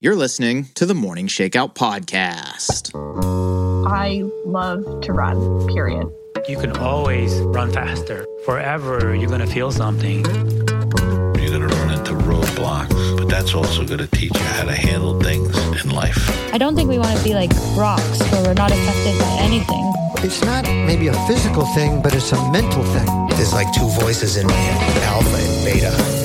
You're listening to the Morning Shakeout Podcast. I love to run, period. You can always run faster. Forever, you're going to feel something. You're going to run into roadblocks, but that's also going to teach you how to handle things in life. I don't think we want to be like rocks where we're not affected by anything. It's not maybe a physical thing, but it's a mental thing. There's like two voices in me, alpha and beta all I was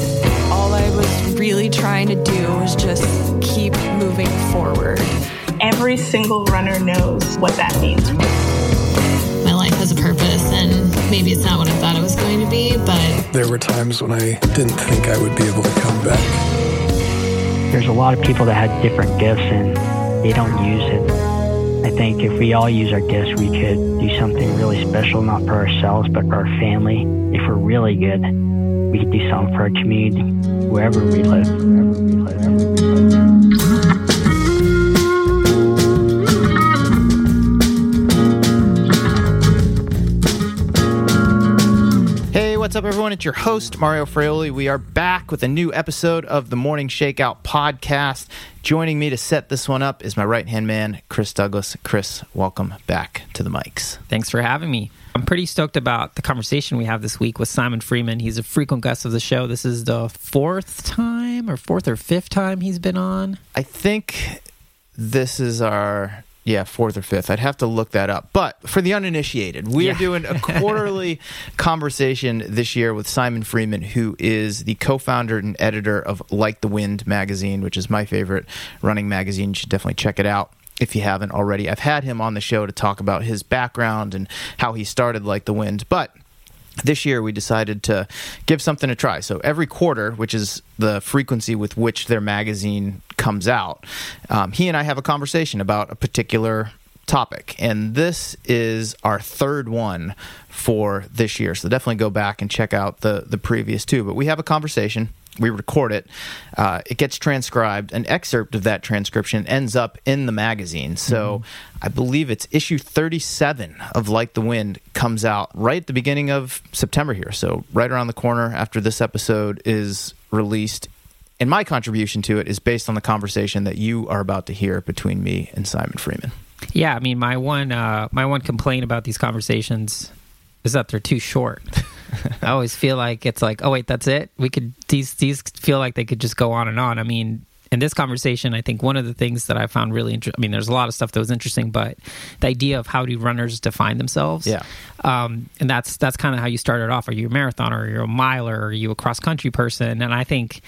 really trying to do is just keep moving forward. Every single runner knows what that means. My life has a purpose, and maybe it's not what I thought it was going to be, but. There were times when I didn't think I would be able to come back. There's a lot of people that had different gifts and they don't use it. I think if we all use our gifts, we could do something really special, not for ourselves, but for our family. If we're really good, we could do something for our community, wherever we live, wherever we live, wherever we live. what's up, everyone? It's your host, Mario Fraioli. We are back with a new episode of the Morning Shakeout podcast. Joining me to set this one up is my right hand man, Chris Douglas. Chris, welcome back to the mics. Thanks for having me. I'm pretty stoked about the conversation we have this week with Simon Freeman. He's a frequent guest of the show. This is the fourth time or fourth or fifth time he's been on. I think this is our yeah, fourth or fifth. I'd have to look that up. But for the uninitiated, we yeah. are doing a quarterly conversation this year with Simon Freeman, who is the co founder and editor of Like the Wind magazine, which is my favorite running magazine. You should definitely check it out if you haven't already. I've had him on the show to talk about his background and how he started Like the Wind. But this year we decided to give something a try. So every quarter, which is the frequency with which their magazine comes out, um, he and I have a conversation about a particular topic. And this is our third one for this year. So definitely go back and check out the, the previous two. But we have a conversation we record it, uh, it gets transcribed. An excerpt of that transcription ends up in the magazine. So mm-hmm. I believe it's issue 37 of Like the Wind comes out right at the beginning of September here. So right around the corner after this episode is released. And my contribution to it is based on the conversation that you are about to hear between me and Simon Freeman. Yeah, I mean, my one uh, my one complaint about these conversations is that they're too short. I always feel like it's like, oh wait, that's it. We could these these feel like they could just go on and on. I mean, in this conversation, I think one of the things that I found really interesting. I mean, there's a lot of stuff that was interesting, but the idea of how do runners define themselves? Yeah. Um, and that's that's kind of how you started off. Are you a marathoner? Are you a miler? Are you a cross country person? And I think.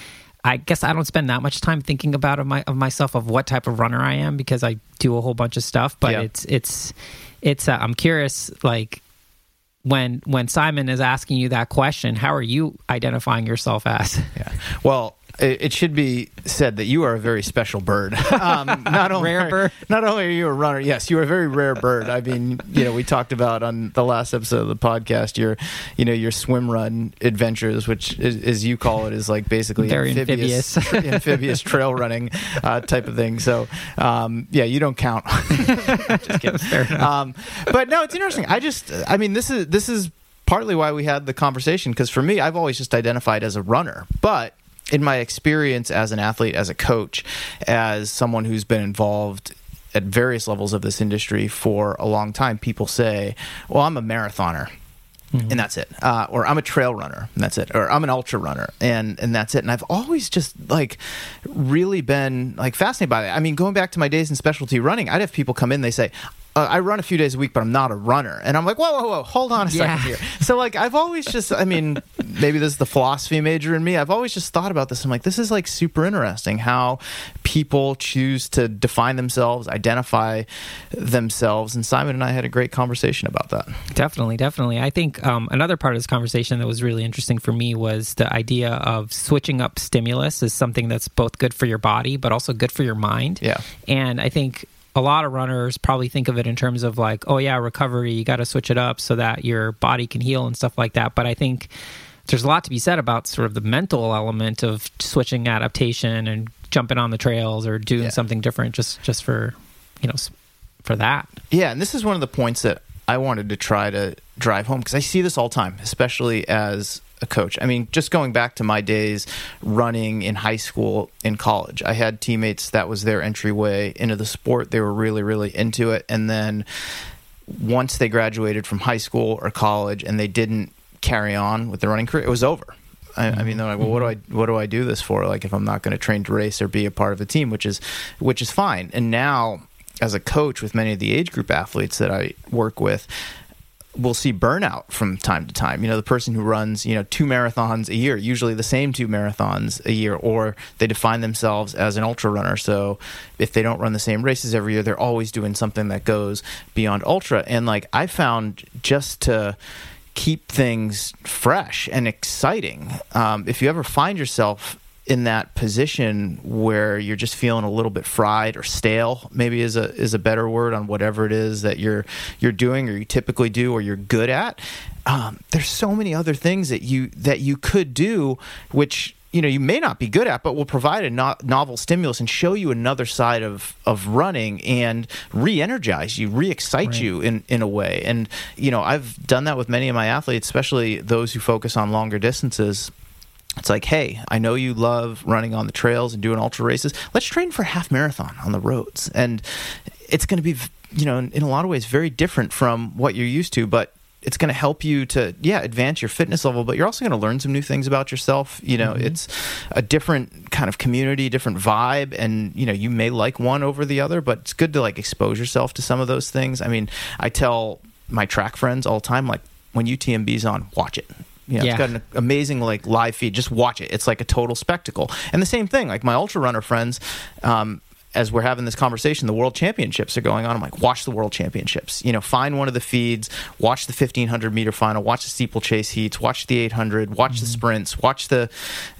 I guess I don't spend that much time thinking about of, my, of myself of what type of runner I am because I do a whole bunch of stuff. But yeah. it's it's it's. Uh, I'm curious, like when when Simon is asking you that question, how are you identifying yourself as? Yeah. Well, it should be said that you are a very special bird. Um, not only rare bird. Not only are you a runner, yes, you are a very rare bird. I mean, you know, we talked about on the last episode of the podcast your, you know, your swim run adventures, which, is, as you call it, is like basically very amphibious, amphibious, amphibious trail running uh, type of thing. So, um, yeah, you don't count. just kidding. Um, but no, it's interesting. I just, I mean, this is this is partly why we had the conversation because for me, I've always just identified as a runner, but in my experience as an athlete, as a coach, as someone who's been involved at various levels of this industry for a long time, people say, "Well, I'm a marathoner." Mm-hmm. And that's it. Uh, or I'm a trail runner, and that's it. Or I'm an ultra runner, and and that's it. And I've always just like really been like fascinated by that. I mean, going back to my days in specialty running, I'd have people come in. They say, uh, I run a few days a week, but I'm not a runner. And I'm like, whoa, whoa, whoa, hold on a second here. So, like, I've always just, I mean, maybe this is the philosophy major in me. I've always just thought about this. I'm like, this is like super interesting how people choose to define themselves, identify themselves. And Simon and I had a great conversation about that. Definitely, definitely. I think um, another part of this conversation that was really interesting for me was the idea of switching up stimulus is something that's both good for your body, but also good for your mind. Yeah. And I think a lot of runners probably think of it in terms of like, oh yeah, recovery, you got to switch it up so that your body can heal and stuff like that. But I think there's a lot to be said about sort of the mental element of switching adaptation and jumping on the trails or doing yeah. something different just just for you know for that. Yeah, and this is one of the points that I wanted to try to drive home because I see this all the time, especially as a coach. I mean, just going back to my days running in high school, in college, I had teammates that was their entryway into the sport. They were really, really into it. And then once they graduated from high school or college and they didn't carry on with the running career, it was over. I, I, mean, they're like, well, what do I mm-hmm. what do I do this for? Like, if I'm not going to train to race or be a part of a team, which is which is fine. And now, as a coach with many of the age group athletes that I work with, we'll see burnout from time to time. You know, the person who runs, you know, two marathons a year, usually the same two marathons a year, or they define themselves as an ultra runner. So if they don't run the same races every year, they're always doing something that goes beyond ultra. And like I found just to keep things fresh and exciting, um, if you ever find yourself in that position where you're just feeling a little bit fried or stale maybe is a is a better word on whatever it is that you're you're doing or you typically do or you're good at. Um, there's so many other things that you that you could do which you know you may not be good at but will provide a no- novel stimulus and show you another side of of running and re-energize you re-excite right. you in in a way. And you know I've done that with many of my athletes especially those who focus on longer distances it's like, hey, I know you love running on the trails and doing ultra races. Let's train for half marathon on the roads. And it's going to be, you know, in a lot of ways, very different from what you're used to, but it's going to help you to yeah advance your fitness level but you're also going to learn some new things about yourself you know mm-hmm. it's a different kind of community different vibe and you know you may like one over the other but it's good to like expose yourself to some of those things i mean i tell my track friends all the time like when utmb's on watch it you know, yeah. It's got an amazing like live feed. Just watch it. It's like a total spectacle. And the same thing, like my ultra runner friends, um, as we're having this conversation, the world championships are going on. I'm like, watch the world championships. You know, find one of the feeds, watch the 1500 meter final, watch the steeplechase heats, watch the 800, watch mm-hmm. the sprints, watch the,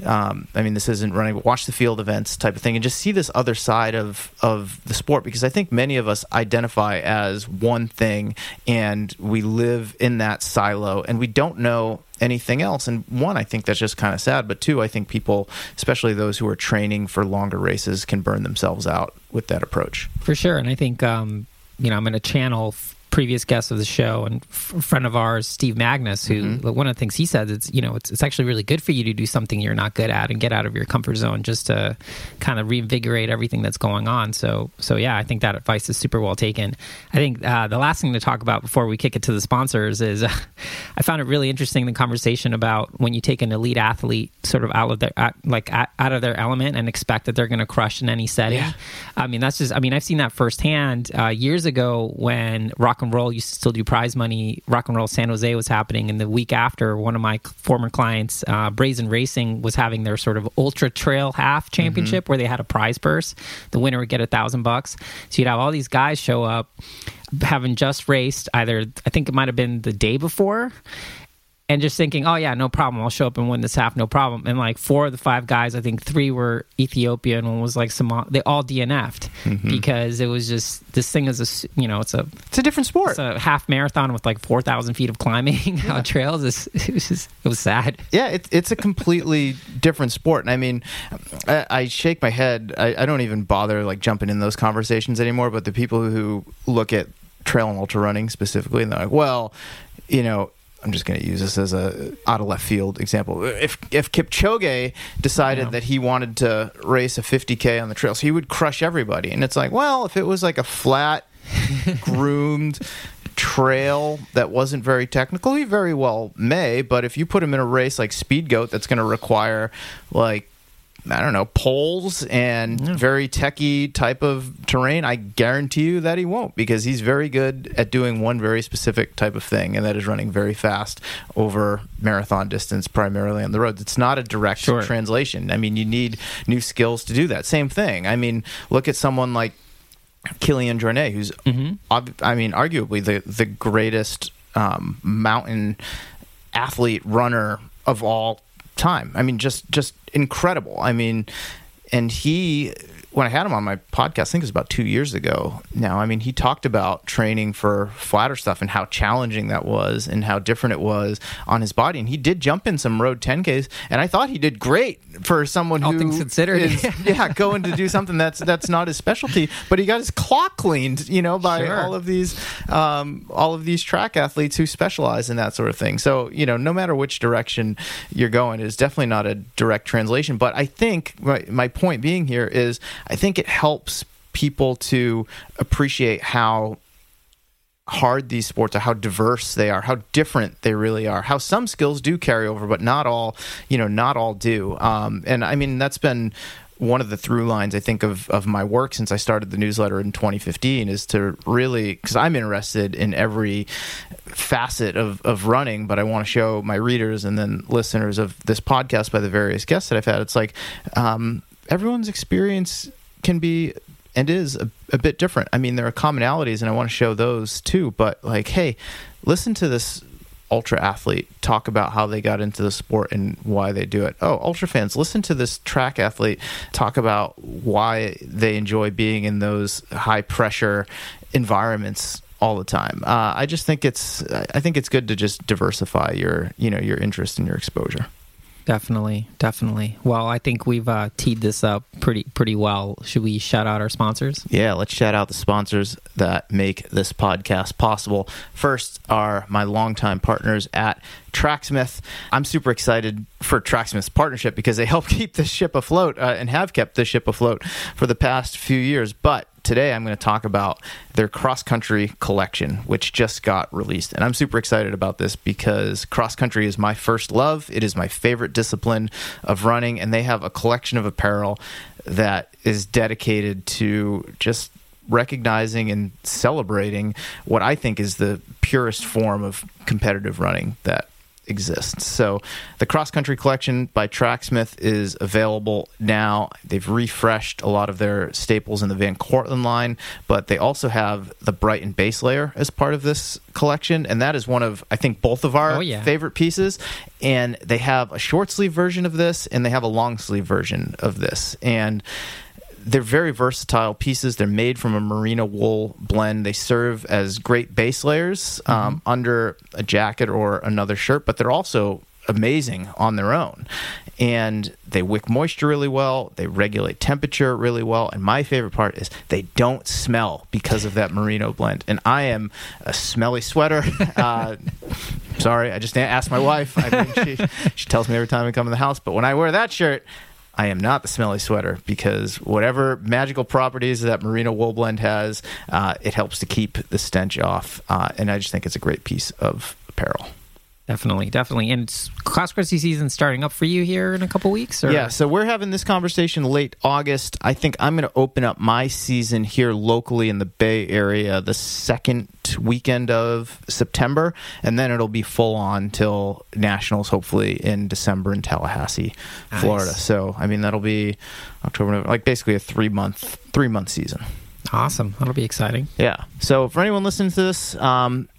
um, I mean, this isn't running, but watch the field events type of thing, and just see this other side of of the sport because I think many of us identify as one thing and we live in that silo and we don't know anything else. And one, I think that's just kind of sad. But two, I think people, especially those who are training for longer races, can burn themselves out with that approach. For sure. And I think, um, you know, I'm going to channel previous guest of the show and f- friend of ours, Steve Magness, who mm-hmm. one of the things he says it's you know it's it's actually really good for you to do something you're not good at and get out of your comfort zone just to kind of reinvigorate everything that's going on. So so yeah, I think that advice is super well taken. I think uh, the last thing to talk about before we kick it to the sponsors is uh, I found it really interesting the conversation about when you take an elite athlete sort of out of their like out of their element and expect that they're going to crush in any setting. Yeah. I mean that's just I mean I've seen that firsthand uh, years ago when Rock and roll used to still do prize money. Rock and roll San Jose was happening, and the week after, one of my former clients, uh, Brazen Racing, was having their sort of ultra trail half championship mm-hmm. where they had a prize purse. The winner would get a thousand bucks. So you'd have all these guys show up having just raced either I think it might have been the day before and just thinking, oh yeah, no problem. I'll show up and win this half, no problem. And like four of the five guys, I think three were Ethiopia and one was like some. They all DNF'd mm-hmm. because it was just this thing is a you know it's a it's a different sport. It's a half marathon with like four thousand feet of climbing yeah. on trails. It's, it was just it was sad. Yeah, it, it's a completely different sport. And I mean, I, I shake my head. I, I don't even bother like jumping in those conversations anymore. But the people who look at trail and ultra running specifically, and they're like, well, you know, I'm just going to use this as a out of left field example. If if Kipchoge decided yeah. that he wanted to race a 50k on the trails, he would crush everybody. And it's like, well, if it was like a flat, groomed trail that wasn't very technical, he very well may. But if you put him in a race like Speed Goat, that's going to require like I don't know, poles and yeah. very techy type of terrain, I guarantee you that he won't because he's very good at doing one very specific type of thing, and that is running very fast over marathon distance, primarily on the roads. It's not a direct sure. translation. I mean, you need new skills to do that. Same thing. I mean, look at someone like Kilian Jornet, who's, mm-hmm. I mean, arguably the, the greatest um, mountain athlete runner of all time. I mean, just just incredible. I mean, and he when I had him on my podcast, I think it was about two years ago now. I mean, he talked about training for flatter stuff and how challenging that was and how different it was on his body. And he did jump in some road 10Ks, and I thought he did great for someone All who things considered. is, yeah, going to do something that's that's not his specialty. But he got his clock cleaned, you know, by Sure. all of these um, all of these track athletes who specialize in that sort of thing. So you know, no matter which direction you're going, it is definitely not a direct translation. But I think my, my point being here is, I think it helps people to appreciate how hard these sports are, how diverse they are, how different they really are, how some skills do carry over, but not all, you know, not all do. Um, and I mean, that's been one of the through lines I think of of my work since I started the newsletter in 2015 is to really because I'm interested in every facet of of running, but I want to show my readers and then listeners of this podcast by the various guests that I've had. It's like um, everyone's experience can be and is a, a bit different. I mean, there are commonalities, and I want to show those too. But like, hey, listen to this ultra athlete talk about how they got into the sport and why they do it. Oh, ultra fans, listen to this track athlete talk about why they enjoy being in those high pressure environments all the time. Uh, I just think it's I think it's good to just diversify your you know your interest and your exposure. Definitely, definitely. Well, I think we've uh, teed this up pretty pretty well. Should we shout out our sponsors? Yeah, let's shout out the sponsors that make this podcast possible. First are my longtime partners at Tracksmith. I'm super excited for Tracksmith's partnership because they help keep this ship afloat uh, and have kept this ship afloat for the past few years. But today I'm going to talk about their cross country collection, which just got released. And I'm super excited about this because cross country is my first love. It is my favorite discipline of running, and they have a collection of apparel that is dedicated to just recognizing and celebrating what I think is the purest form of competitive running that exists. So the cross country collection by Tracksmith is available now. They've refreshed a lot of their staples in the Van Cortlandt line, but they also have the Brighton base layer as part of this collection, and that is one of I think both of our Oh, yeah. favorite pieces. And they have a short sleeve version of this, and they have a long sleeve version of this, and they're very versatile pieces. They're made from a merino wool blend. They serve as great base layers um, under a jacket or another shirt, but they're also amazing on their own. And they wick moisture really well. They regulate temperature really well. And my favorite part is they don't smell because of that merino blend. And I am a smelly sweater. Uh, sorry, I just asked my wife. I mean, she, she tells me every time I come in the house. But when I wear that shirt, I am not the smelly sweater because whatever magical properties that merino wool blend has, uh, it helps to keep the stench off. Uh, and I just think it's a great piece of apparel. Definitely, definitely. And it's cross country season starting up for you here in a couple weeks. Or? Yeah, so we're having this conversation late August. I think I'm going to open up my season here locally in the Bay Area the second weekend of September, and then it'll be full on till nationals, hopefully in December in Tallahassee, Nice. Florida. So I mean that'll be October, November, like basically a three month three month season. awesome. That'll be exciting. Yeah. So for anyone listening to this, um,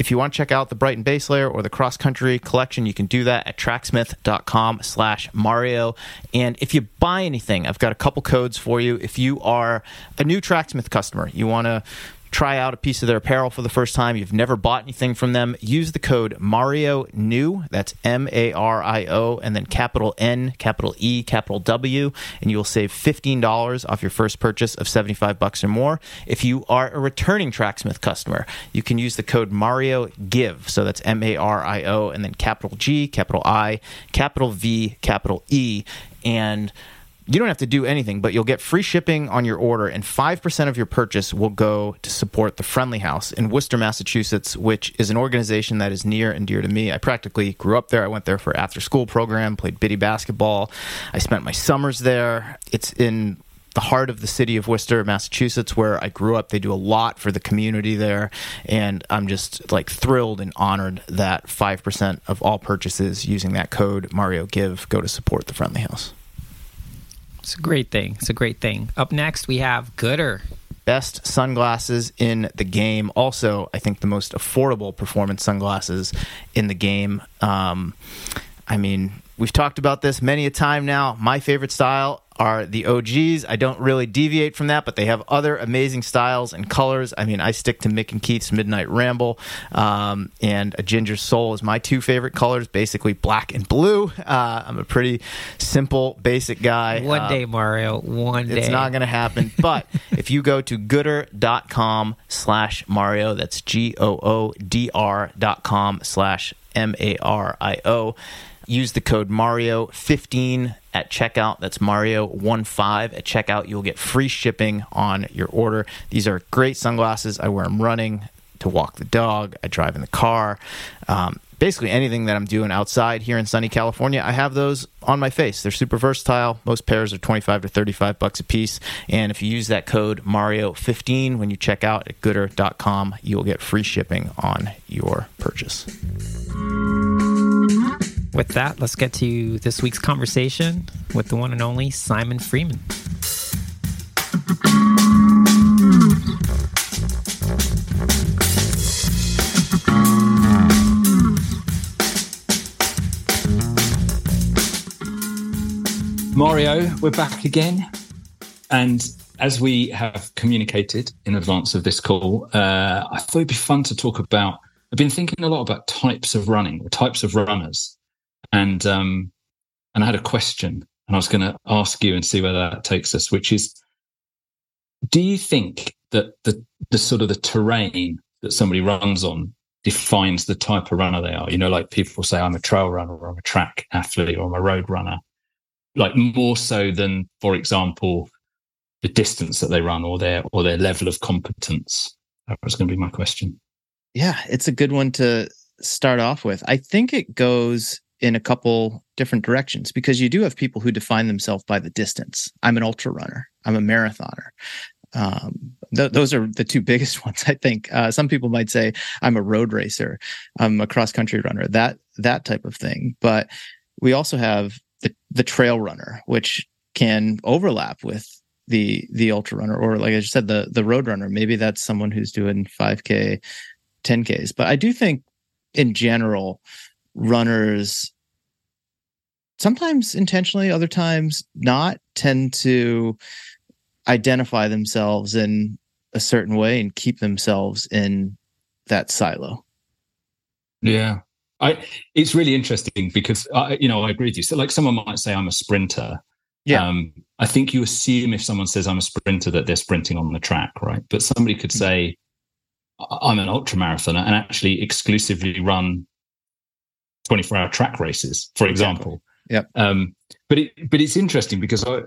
if you want to check out the Brighton base layer or the cross country collection, you can do that at tracksmith.com slash Mario. And if you buy anything, I've got a couple codes for you. If you are a new Tracksmith customer, you want to try out a piece of their apparel for the first time, you've never bought anything from them, use the code Mario New. That's M A R I O, and then capital N, capital E, capital W, and you will save fifteen dollars off your first purchase of seventy five bucks or more. If you are a returning Tracksmith customer, you can use the code Mario Give. So that's M A R I O, and then capital G, capital I, capital V, capital E, and you don't have to do anything, but you'll get free shipping on your order, and 5% of your purchase will go to support the Friendly House in Worcester, Massachusetts, which is an organization that is near and dear to me. I practically grew up there. I went there for after school program, played biddy basketball. I spent my summers there. It's in the heart of the city of Worcester, Massachusetts, where I grew up. They do a lot for the community there, and I'm just like thrilled and honored that 5% of all purchases using that code Mario Give go to support the Friendly House. It's a great thing. It's a great thing. Up next, we have Goodr. best sunglasses in the game. Also, I think the most affordable performance sunglasses in the game. Um, I mean, we've talked about this many a time now. My favorite style are the OGs. I don't really deviate from that, but they have other amazing styles and colors. I mean, I stick to Mick and Keith's Midnight Ramble, um, and a Ginger Soul is my two favorite colors, basically black and blue. Uh, I'm a pretty simple, basic guy. One Uh, day, Mario. One day. it's not going to happen. But if you go to goodr.com slash Mario, that's G O O D R dot com slash M A R I O, use the code Mario15 at checkout. That's Mario15 at checkout. You'll get free shipping on your order. These are great sunglasses. I wear them running to walk the dog, I drive in the car. Um, basically anything that I'm doing outside here in sunny California, I have those on my face. They're super versatile. Most pairs are 25 to 35 bucks a piece. And if you use that code Mario15 when you check out at goodr.com, you'll get free shipping on your purchase. With that, let's get to this week's conversation with the one and only Simon Freeman. Mario, we're back again. And as we have communicated in advance of this call, uh, I thought it'd be fun to talk about. I've been thinking a lot about types of running or types of runners. And um, and I had a question, and I was going to ask you and see where that takes us, which is do you think that the the sort of the terrain that somebody runs on defines the type of runner they are? You know, like people say, I'm a trail runner or I'm a track athlete or I'm a road runner like more so than, for example, the distance that they run or their or their level of competence. That was going to be my question. Yeah, it's a good one to start off with. I think it goes in a couple different directions because you do have people who define themselves by the distance. I'm an ultra runner. I'm a marathoner. Um, th- those are the two biggest ones, I think. Uh, some people might say I'm a road racer. I'm a cross country runner. That that type of thing. But we also have the, the trail runner, which can overlap with the the ultra runner, or like I just said, the the road runner. Maybe that's someone who's doing 5k, 10ks. But I do think, in general, runners sometimes intentionally, other times not, tend to identify themselves in a certain way and keep themselves in that silo. Yeah. I, it's really interesting because I, you know I agree with you. So, like someone might say, "I'm a sprinter." Yeah. Um, I think you assume if someone says I'm a sprinter that they're sprinting on the track, right? But somebody could say, "I'm an ultra marathoner," and actually exclusively run 24 hour track races, for example. Yep. Um, but it, but it's interesting because I,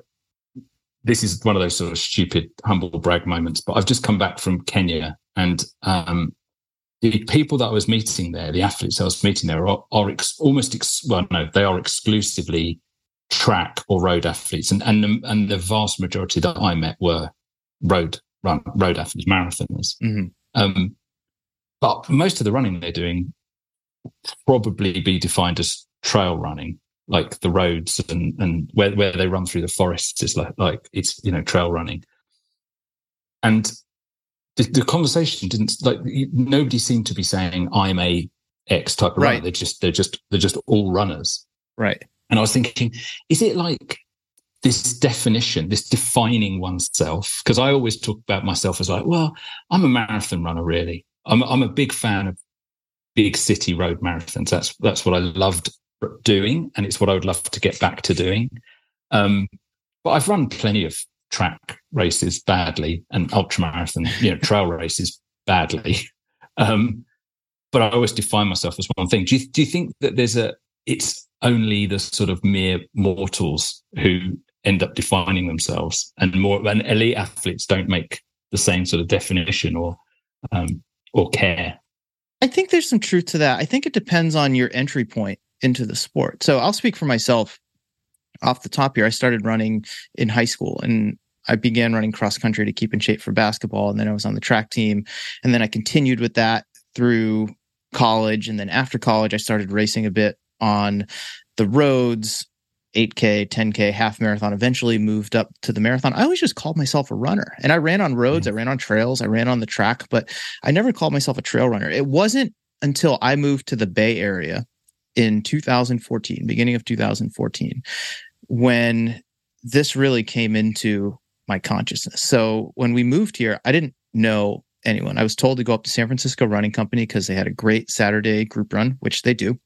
this is one of those sort of stupid humble brag moments. But I've just come back from Kenya, and um, the people that I was meeting there, the athletes I was meeting there, are, are ex- almost ex- well, no, they are exclusively track or road athletes, and and the, and the vast majority that I met were road run road athletes, marathoners. Mm-hmm. Um, but most of the running they're doing probably be defined as trail running, like the roads and and where where they run through the forests is like like it's you know trail running. And the, the conversation didn't like nobody seemed to be saying I'm a X type of runner. Right. They're just they're just they're just all runners. Right. And I was thinking, is it like this definition, this defining oneself? Because I always talk about myself as like, well, I'm a marathon runner, really. I'm I'm a big fan of big city road marathons. That's that's what I loved doing, and it's what I would love to get back to doing. Um, but I've run plenty of track races badly and ultra marathon, you know, trail races badly. Um, but I always define myself as one thing. Do you do you think that there's a it's only the sort of mere mortals who end up defining themselves, and more elite athletes don't make the same sort of definition or um, or care. I think there's some truth to that. I think it depends on your entry point into the sport. So I'll speak for myself off the top here. I started running in high school and I began running cross country to keep in shape for basketball. And then I was on the track team. And then I continued with that through college. And then after college, I started racing a bit on the roads 8K, 10K, half marathon, eventually moved up to the marathon. I always just called myself a runner. And I ran on roads, mm-hmm. I ran on trails, I ran on the track, but I never called myself a trail runner. It wasn't until I moved to the Bay Area in 2014, beginning of 2014, when this really came into my consciousness. So when we moved here, I didn't know anyone. I was told to go up to San Francisco Running Company because they had a great Saturday group run, which they do.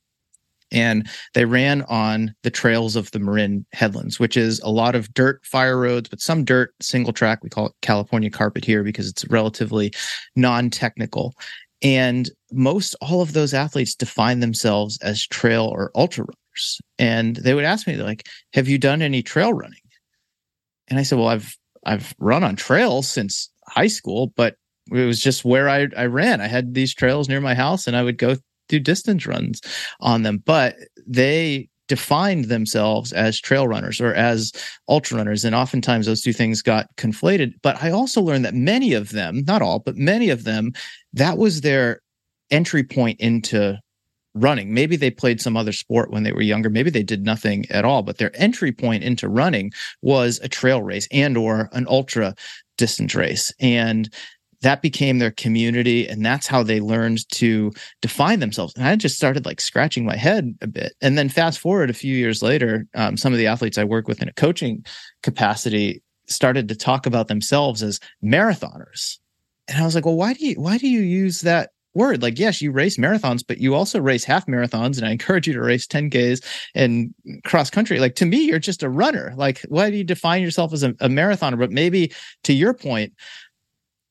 And they ran on the trails of the Marin Headlands, which is a lot of dirt fire roads, but some dirt single track. We call it California carpet here because it's relatively non technical. And most all of those athletes define themselves as trail or ultra runners. And they would ask me, like, have you done any trail running? And I said, well, I've I've run on trails since high school, but it was just where I, I ran. I had these trails near my house and I would go do distance runs on them. But they defined themselves as trail runners or as ultra runners. And oftentimes those two things got conflated. But I also learned that many of them, not all, but many of them, that was their entry point into running. Maybe they played some other sport when they were younger. Maybe they did nothing at all, but their entry point into running was a trail race and or an ultra distance race. And that became their community and that's how they learned to define themselves and i just started like scratching my head a bit and then fast forward a few years later um, some of the athletes i work with in a coaching capacity started to talk about themselves as marathoners and i was like well why do you why do you use that word. Like, yes, you race marathons, but you also race half marathons. And I encourage you to race 10Ks and cross country. Like, to me, you're just a runner. Like, why do you define yourself as a, a marathoner? But maybe to your point,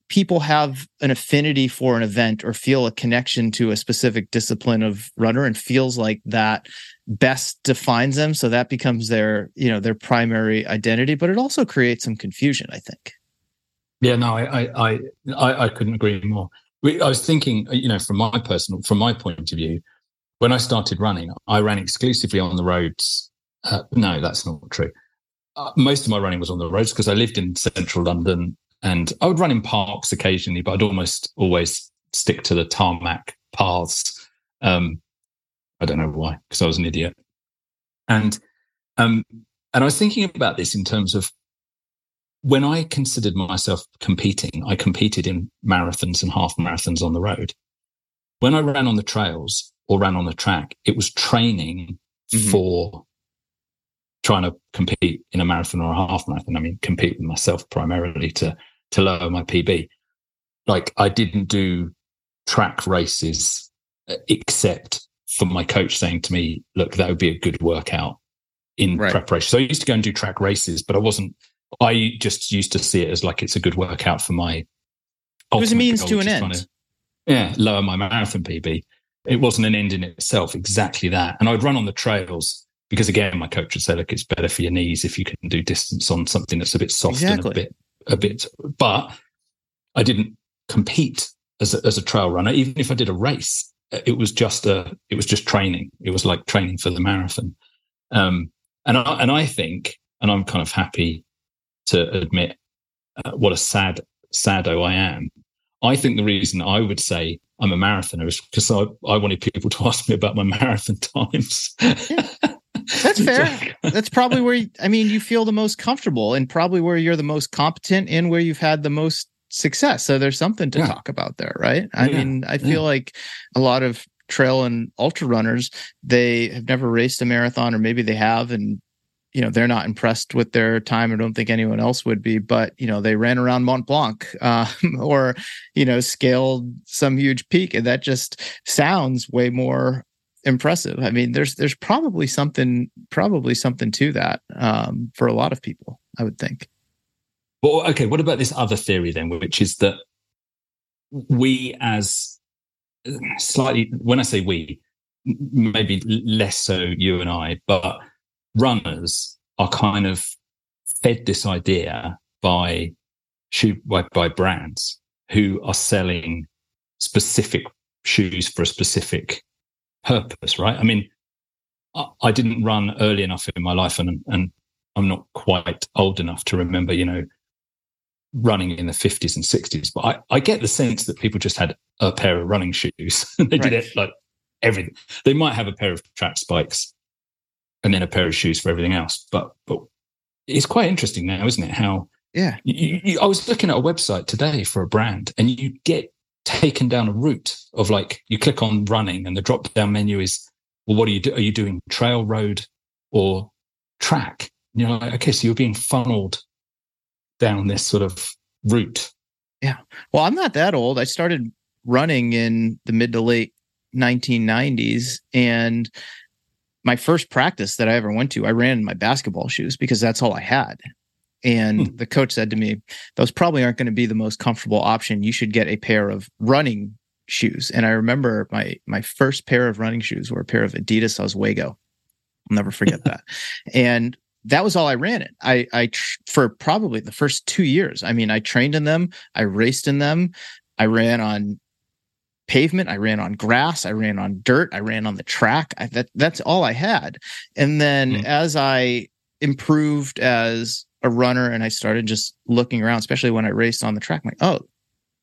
people have an affinity for an event or feel a connection to a specific discipline of runner and feels like that best defines them so that becomes their you know their primary identity but it also creates some confusion i think yeah no i i i, I couldn't agree more I was thinking, you know, from my personal, from my point of view, when I started running, I ran exclusively on the roads. Uh, no, that's not true. Uh, most of my running was on the roads because I lived in central London and I would run in parks occasionally, but I'd almost always stick to the tarmac paths. Um, I don't know why, because I was an idiot. And um, and I was thinking about this in terms of when I considered myself competing, I competed in marathons and half marathons on the road. When I ran on the trails or ran on the track, it was training mm-hmm. for trying to compete in a marathon or a half marathon. I mean, compete with myself primarily to to lower my PB. Like I didn't do track races uh, except for my coach saying to me, "Look, that would be a good workout in right. preparation." So I used to go and do track races, but I wasn't I just used to see it as like it's a good workout for my. It was a means to an end. To, yeah, lower my marathon PB. It wasn't an end in itself. Exactly that. And I'd run on the trails because again, my coach would say, "Look, it's better for your knees if you can do distance on something that's a bit soft exactly. and a bit, a bit." But I didn't compete as a, as a trail runner. Even if I did a race, it was just a, it was just training. It was like training for the marathon. Um, and I, and I think, and I'm kind of happy to admit uh, what a sad sado I am. I think the reason I would say I'm a marathoner is because I, I wanted people to ask me about my marathon times. That's fair. That's probably where you, I mean you feel the most comfortable and probably where you're the most competent and where you've had the most success. So there's something to yeah. talk about there, right? I yeah. mean, I feel yeah. like a lot of trail and ultra runners, they have never raced a marathon or maybe they have and you know they're not impressed with their time i don't think anyone else would be but you know they ran around mont blanc um, or you know scaled some huge peak and that just sounds way more impressive. I mean there's there's probably something probably something to that um, for a lot of people i would think. Well okay what about this other theory then which is that we as slightly when i say we maybe less so you and i but runners are kind of fed this idea by shoe by, by brands who are selling specific shoes for a specific purpose, right? I mean, I, I didn't run early enough in my life and, and I'm not quite old enough to remember, you know, running in the 50s and 60s. But I, I get the sense that people just had a pair of running shoes. they right. did it like everything. They might have a pair of track spikes and then a pair of shoes for everything else. But but it's quite interesting now, isn't it? How yeah. You, you, I was looking at a website today for a brand, and you get taken down a route of like you click on running, and the drop down menu is well, what are you do? Are you doing trail, road, or track? you're like, okay, so you're being funneled down this sort of route. Yeah. Well, I'm not that old. I started running in the mid to late 1990s. And my first practice that I ever went to, I ran in my basketball shoes because that's all I had. And hmm. the coach said to me, those probably aren't going to be the most comfortable option. You should get a pair of running shoes. And I remember my my first pair of running shoes were a pair of Adidas Oswego. I'll never forget that. And that was all I ran in. I, I, for probably the first two years. I mean, I trained in them. I raced in them. I ran on pavement. I ran on grass. I ran on dirt. I ran on the track. I, that that's all I had. And then mm. as I improved as a runner and I started just looking around, especially when I raced on the track, I'm like, oh,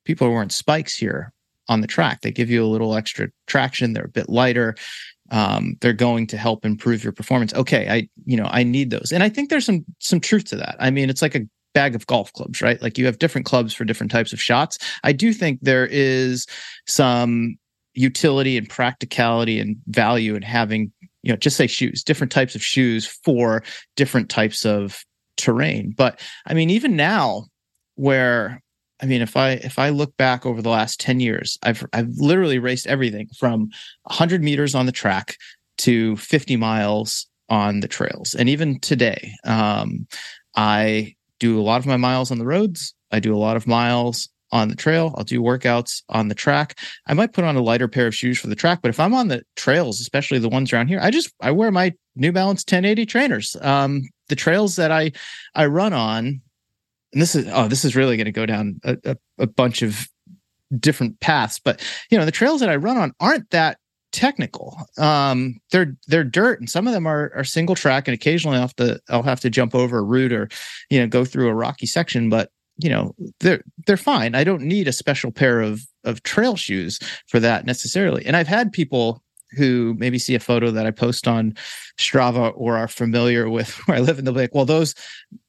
people are wearing spikes here on the track. They give you a little extra traction. They're a bit lighter um, they're going to help improve your performance. Okay, I you know I need those, and I think there's some some truth to that. I mean, it's like a bag of golf clubs, right? Like you have different clubs for different types of shots. I do think there is some utility and practicality and value in having you know just say shoes, different types of shoes for different types of terrain. But I mean, even now, where I mean, if I if I look back over the last ten years, I've I've literally raced everything from 100 meters on the track to 50 miles on the trails, and even today, um, I do a lot of my miles on the roads. I do a lot of miles on the trail. I'll do workouts on the track. I might put on a lighter pair of shoes for the track, but if I'm on the trails, especially the ones around here, I just I wear my New Balance 1080 trainers. Um, the trails that I I run on and this is oh this is really going to go down a, a, a bunch of different paths but you know the trails that i run on aren't that technical. Um they're they're dirt and some of them are are single track and occasionally i'll have to i'll have to jump over a root or you know go through a rocky section but you know they're they're fine. I don't need a special pair of of trail shoes for that necessarily. And i've had people who maybe see a photo that I post on Strava or are familiar with where I live, and they'll be like, "Well, those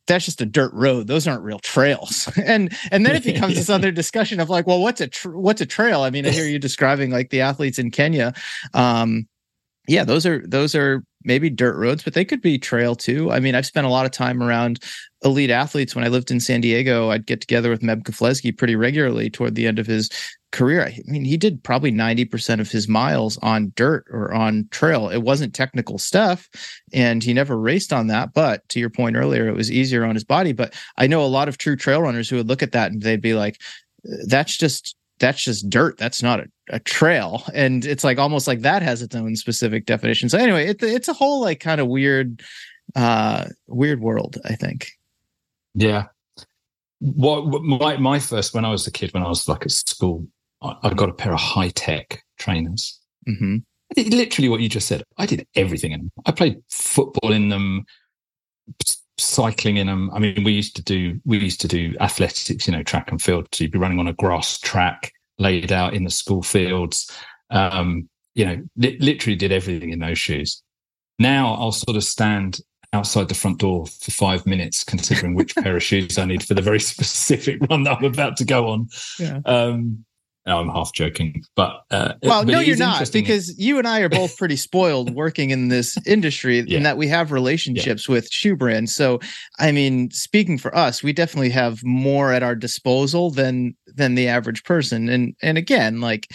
that's just a dirt road. Those aren't real trails." and and then it becomes this other discussion of like, "Well, what's a tr- what's a trail?" I mean, I hear you describing like the athletes in Kenya. Um, yeah, those are those are maybe dirt roads, but they could be trail too. I mean, I've spent a lot of time around elite athletes. When I lived in San Diego, I'd get together with Meb Keflezighi pretty regularly toward the end of his career. I mean, he did probably 90% of his miles on dirt or on trail. It wasn't technical stuff and he never raced on that. But to your point earlier, it was easier on his body. But I know a lot of true trail runners who would look at that and they'd be like, that's just that's just dirt. That's not a, a trail. And it's like almost like that has its own specific definition. So anyway, it, it's a whole like kind of weird, uh, weird world, I think. Yeah. What my my first when I was a kid, when I was like at school, I, I got a pair of high tech trainers. Mm-hmm. literally what you just said. I did everything in them. I played football in them, cycling in them. I mean, we used to do we used to do athletics, you know, track and field. So you'd be running on a grass track laid out in the school fields. Um, you know, li- literally did everything in those shoes. Now I'll sort of stand outside the front door for five minutes, considering which pair of shoes I need for the very specific run that I'm about to go on. Yeah. Um, no, I'm half joking, but uh, well, but no, you're not because you and I are both pretty spoiled working in this industry, yeah. in that we have relationships yeah. with shoe brands. So, I mean, speaking for us, we definitely have more at our disposal than than the average person. And and again, like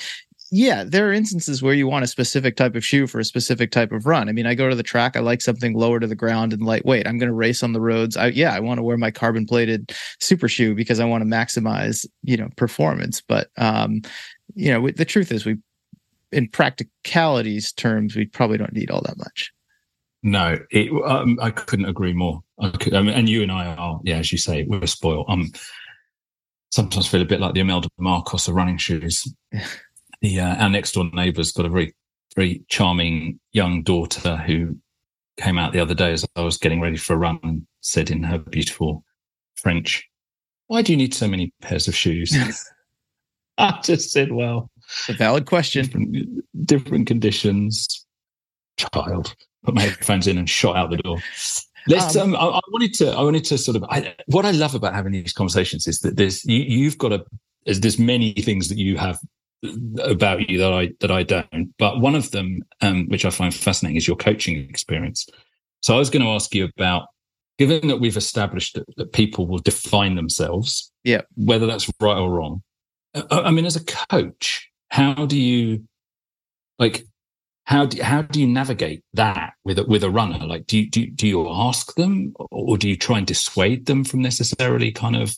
yeah, there are instances where you want a specific type of shoe for a specific type of run. I mean, I go to the track, I like something lower to the ground and lightweight. I'm going to race on the roads. I, yeah, I want to wear my carbon plated super shoe because I want to maximize, you know, performance. But, um, you know, the truth is, we, in practicalities terms, we probably don't need all that much. No, it, um, I couldn't agree more. I could, I mean, and you and I are, yeah, as you say, we're spoiled. Um, sometimes feel a bit like the Imelda Marcos of running shoes. the uh, our next door neighbour's got a very very charming young daughter who came out the other day as I was getting ready for a run and said in her beautiful French, "Why do you need so many pairs of shoes?" I just said, "Well, a valid question. Different, different conditions." Child put my headphones in and shot out the door. Let's. Um, um, I, I, wanted to. I wanted to sort of. I, what I love about having these conversations is that there's you, you've got a. There's, there's many things that you have about you that I that I don't. But one of them, um, which I find fascinating, is your coaching experience. So I was going to ask you about given that we've established that, that people will define themselves, yeah, whether that's right or wrong. I, I mean, as a coach, how do you like? How do how do you navigate that with a, with a runner? Like, do you do, do you ask them, or do you try and dissuade them from necessarily kind of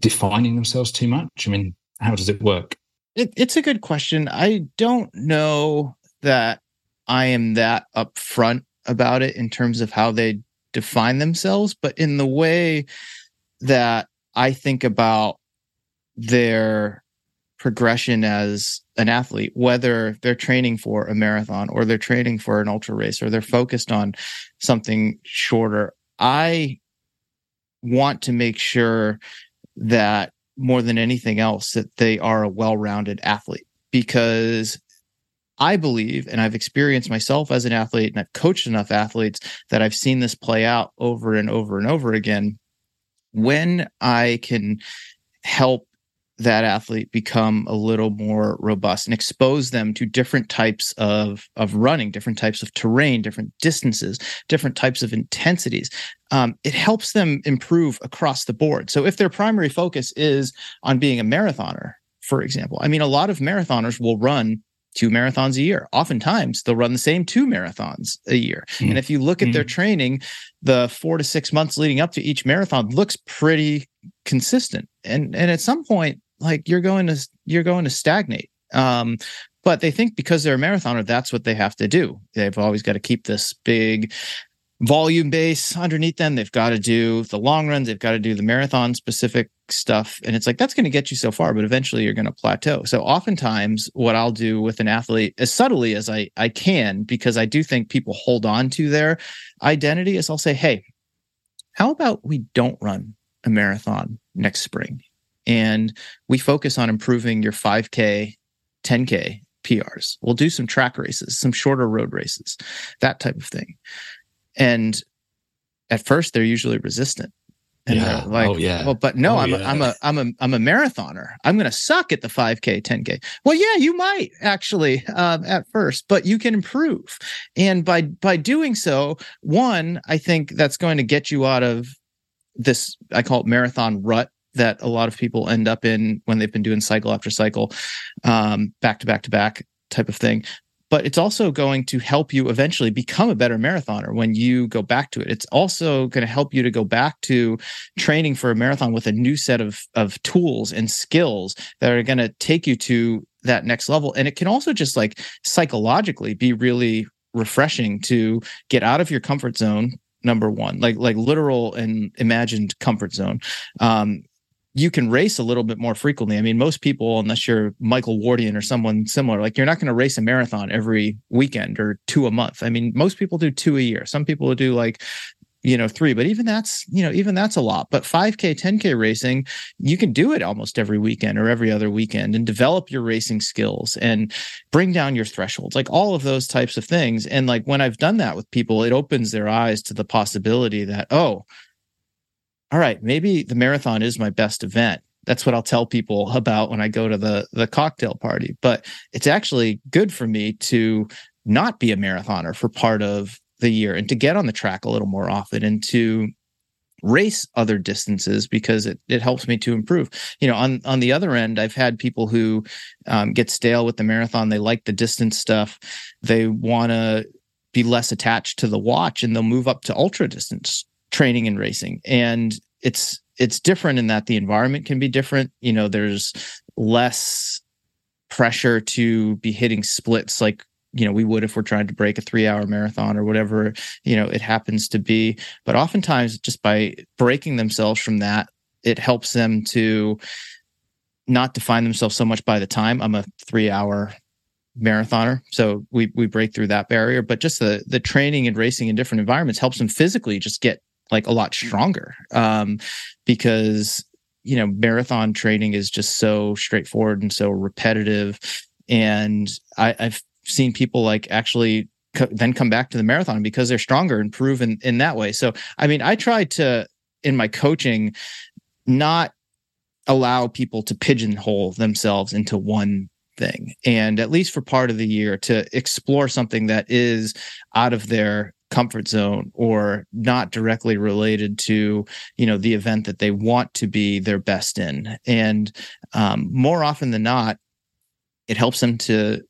defining themselves too much? I mean, how does it work? It, it's a good question. I don't know that I am that upfront about it in terms of how they define themselves, but in the way that I think about their progression as an athlete, whether they're training for a marathon or they're training for an ultra race or they're focused on something shorter, I want to make sure that more than anything else that they are a well-rounded athlete because I believe, and I've experienced myself as an athlete, and I've coached enough athletes that I've seen this play out over and over and over again. When I can help that athlete become a little more robust and expose them to different types of of running different types of terrain different distances different types of intensities um, it helps them improve across the board so if their primary focus is on being a marathoner for example i mean a lot of marathoners will run two marathons a year. Oftentimes, they'll run the same two marathons a year. Mm. And if you look at mm. their training, the four to six months leading up to each marathon looks pretty consistent. And and at some point, like you're going to you're going to stagnate. Um, but they think because they're a marathoner, that's what they have to do. They've always got to keep this big volume base underneath them. They've got to do the long runs. They've got to do the marathon specific stuff. And it's like, that's going to get you so far, but eventually you're going to plateau. So oftentimes what I'll do with an athlete as subtly as I, I can, because I do think people hold on to their identity is I'll say, Hey, how about we don't run a marathon next spring? And we focus on improving your 5K, 10K PRs. We'll do some track races, some shorter road races, that type of thing. And at first, they're usually resistant. And yeah. like, oh, yeah. Well, but no, oh, I'm, yeah. a, I'm a, I'm a, I'm a marathoner. I'm going to suck at the 5K, 10K. Well, yeah, you might actually um, at first, but you can improve. And by by doing so, one, I think that's going to get you out of this. I call it marathon rut that a lot of people end up in when they've been doing cycle after cycle, um, back to back to back type of thing but it's also going to help you eventually become a better marathoner when you go back to it. It's also going to help you to go back to training for a marathon with a new set of of tools and skills that are going to take you to that next level. And it can also just like psychologically be really refreshing to get out of your comfort zone number one like like literal and imagined comfort zone um you can race a little bit more frequently. I mean, most people, unless you're Michael Wardian or someone similar, like you're not going to race a marathon every weekend or two a month. I mean, most people do two a year. Some people do like, you know, three, but even that's, you know, even that's a lot. But 5K, 10K racing, you can do it almost every weekend or every other weekend and develop your racing skills and bring down your thresholds, like all of those types of things. And like when I've done that with people, it opens their eyes to the possibility that, oh, all right, maybe the marathon is my best event. That's what I'll tell people about when I go to the the cocktail party. But it's actually good for me to not be a marathoner for part of the year and to get on the track a little more often and to race other distances because it, it helps me to improve you know on on the other end i've had people who um, get stale with the marathon they like the distance stuff they want to be less attached to the watch and they'll move up to ultra distance training and racing. And it's it's different in that the environment can be different. You know there's less pressure to be hitting splits like you know we would if we're trying to break a 3 hour marathon or whatever you know it happens to be. But oftentimes just by breaking themselves from that it helps them to not define themselves so much by the time. I'm a 3 hour marathoner so we we break through that barrier. But just the the training and racing in different environments helps them physically just get like a lot stronger um, because you know marathon training is just so straightforward and so repetitive. And I, i've seen people like actually co- then come back to the marathon because they're stronger and prove in, in that way. So i mean i try to in my coaching not allow people to pigeonhole themselves into one thing. And at least for part of the year to explore something that is out of their comfort zone or not directly related to you know the event that they want to be their best in. And um, more often than not it helps them to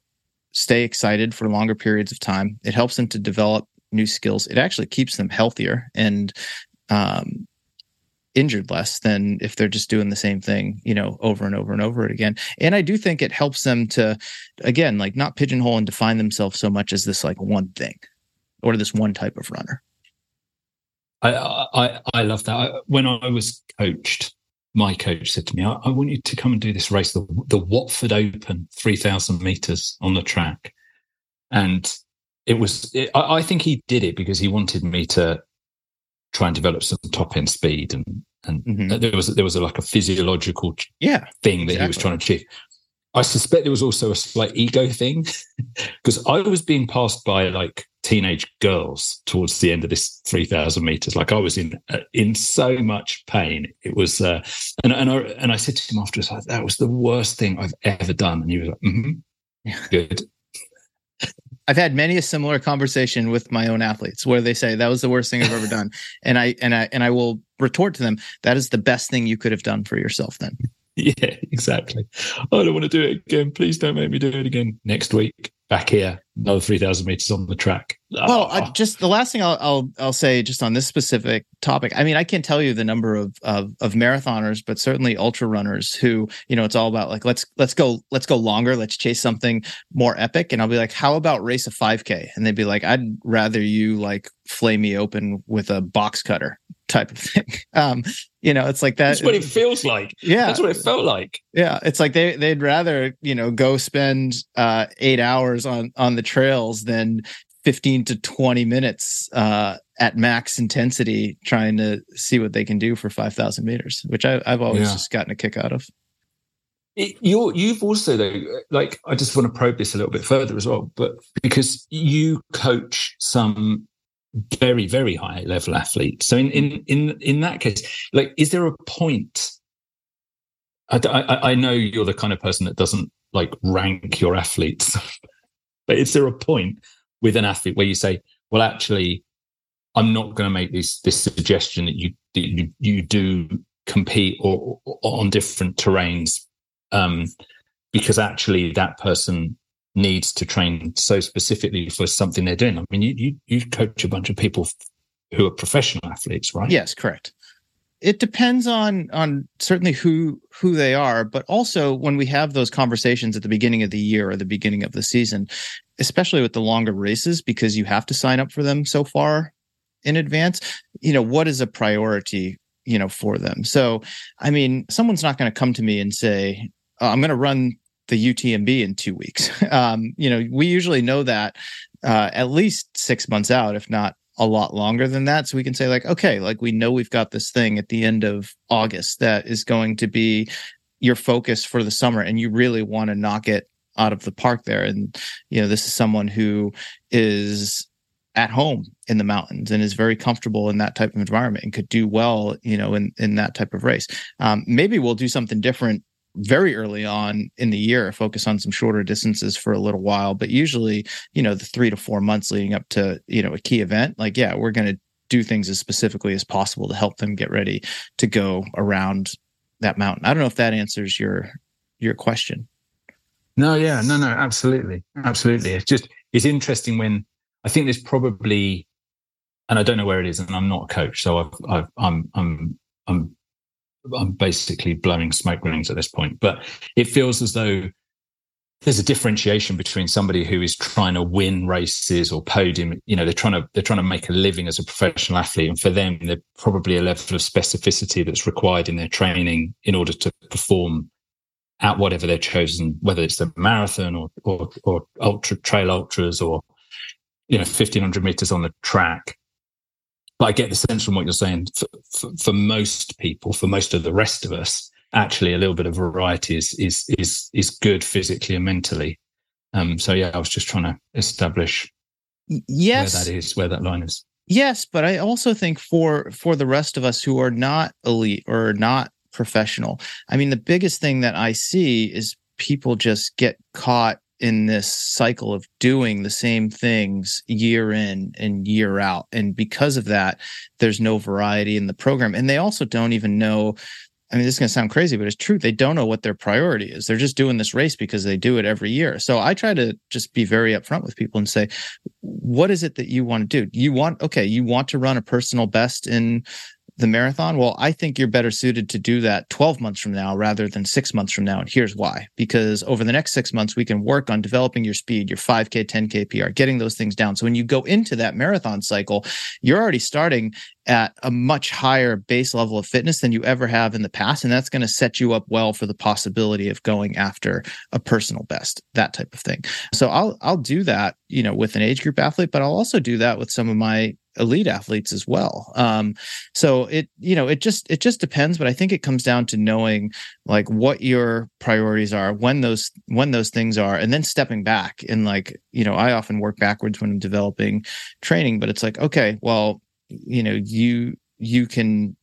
stay excited for longer periods of time. It helps them to develop new skills. It actually keeps them healthier and um, injured less than if they're just doing the same thing you know over and over and over again. And i do think it helps them to again like not pigeonhole and define themselves so much as this like one thing or this one type of runner. I I, I love that. I, when I was coached, my coach said to me, I, I, want you to come and do this race, the, the Watford Open, 3,000 meters on the track. And it was, it, I, I, think he did it because he wanted me to try and develop some top end speed. And, and mm-hmm. there was, there was a, like a physiological yeah, thing that exactly. he was trying to achieve. I suspect there was also a slight ego thing because I was being passed by like teenage girls towards the end of this 3000 meters. Like i was in uh, in so much pain. It was uh, and, and i and i said to him afterwards that was the worst thing i've ever done. And he was like mm-hmm, good. I've had many a similar conversation with my own athletes where they say that was the worst thing I've ever done, and I and I and I will retort to them that is the best thing you could have done for yourself. Then, yeah, exactly. I don't want to do it again. Please don't make me do it again next week back here, another 3,000 meters on the track. Well, oh. just the last thing I'll, I'll, I'll say just on this specific topic. I mean, I can't tell you the number of, of of marathoners, but certainly ultra runners who you know it's all about like let's let's go let's go longer, let's chase something more epic. And I'll be like, how about race a 5K? And they'd be like, I'd rather you like flay me open with a box cutter type of thing. Um, you know, it's like that. That's what it feels like. Yeah, that's what it felt like. Yeah, it's like they they'd rather you know go spend uh, eight hours on on the trails than 15 to 20 minutes uh, at max intensity trying to see what they can do for 5,000 meters, which I, have always yeah. just gotten a kick out of. you you've also though, like, I just want to probe this a little bit further as well, but because you coach some very, very high level athletes. So in, in, in, in that case, like, is there a point? I, I, I know you're the kind of person that doesn't like rank your athletes, but is there a point with an athlete where you say, well, actually, I'm not going to make this this suggestion that you you, you do compete or, or on different terrains um, because actually that person needs to train so specifically for something they're doing. I mean, you you, you coach a bunch of people who are professional athletes, right? Yes, correct it depends on on certainly who who they are but also when we have those conversations at the beginning of the year or the beginning of the season especially with the longer races because you have to sign up for them so far in advance you know what is a priority you know for them so i mean someone's not going to come to me and say oh, i'm going to run the utmb in two weeks um, you know we usually know that uh, at least six months out if not a lot longer than that. So we can say, like, okay, like we know we've got this thing at the end of August that is going to be your focus for the summer, and you really want to knock it out of the park there. And, you know, this is someone who is at home in the mountains and is very comfortable in that type of environment and could do well, you know, in, in that type of race. Um, maybe we'll do something different very early on in the year focus on some shorter distances for a little while. But usually you know the 3 to 4 months leading up to you know a key event like yeah we're going to do things as specifically as possible to help them get ready to go around that mountain. I don't know if that answers your your question. No yeah no no absolutely. Absolutely. It's just it's interesting when i think there's probably and i don't know where it is and i'm not a coach so I've, I've i'm i'm i'm I'm basically blowing smoke rings at this point, but it feels as though there's a differentiation between somebody who is trying to win races or podium. You know, they're trying to they're trying to make a living as a professional athlete, and for them, there's probably a level of specificity that's required in their training in order to perform at whatever they're chosen, whether it's the marathon or or, or ultra trail ultras or you know 1500 meters on the track but I get the sense from what you're saying for, for, for, most people, for most of the rest of us, actually a little bit of variety is is is is good physically and mentally. Um, so yeah, I was just trying to establish yes where that is, where that line is. Yes, but I also think for for the rest of us who are not elite or not professional, I mean, the biggest thing that I see is people just get caught in this cycle of doing the same things year in and year out. And because of that, there's no variety in the program. And they also don't even know. I mean, this is going to sound crazy, but it's true. They don't know what their priority is. They're just doing this race because they do it every year. So I try to just be very upfront with people and say, what is it that you want to do? You want, okay, you want to run a personal best in the marathon? Well, I think you're better suited to do that 12 months from now rather than six months from now. And here's why. Because over the next six months, we can work on developing your speed, your 5K, 10K PR, getting those things down. So when you go into that marathon cycle, you're already starting at a much higher base level of fitness than you ever have in the past. And that's going to set you up well for the possibility of going after a personal best, that type of thing. So I'll, I'll do that, you know, with an age group athlete, but I'll also do that with some of my elite athletes as well. Um, so it, you know, it just, it just depends, but I think it comes down to knowing like what your priorities are, when those, when those things are, and then stepping back and like, you know, I often work backwards when I'm developing training, but it's like, okay, well, you know you you can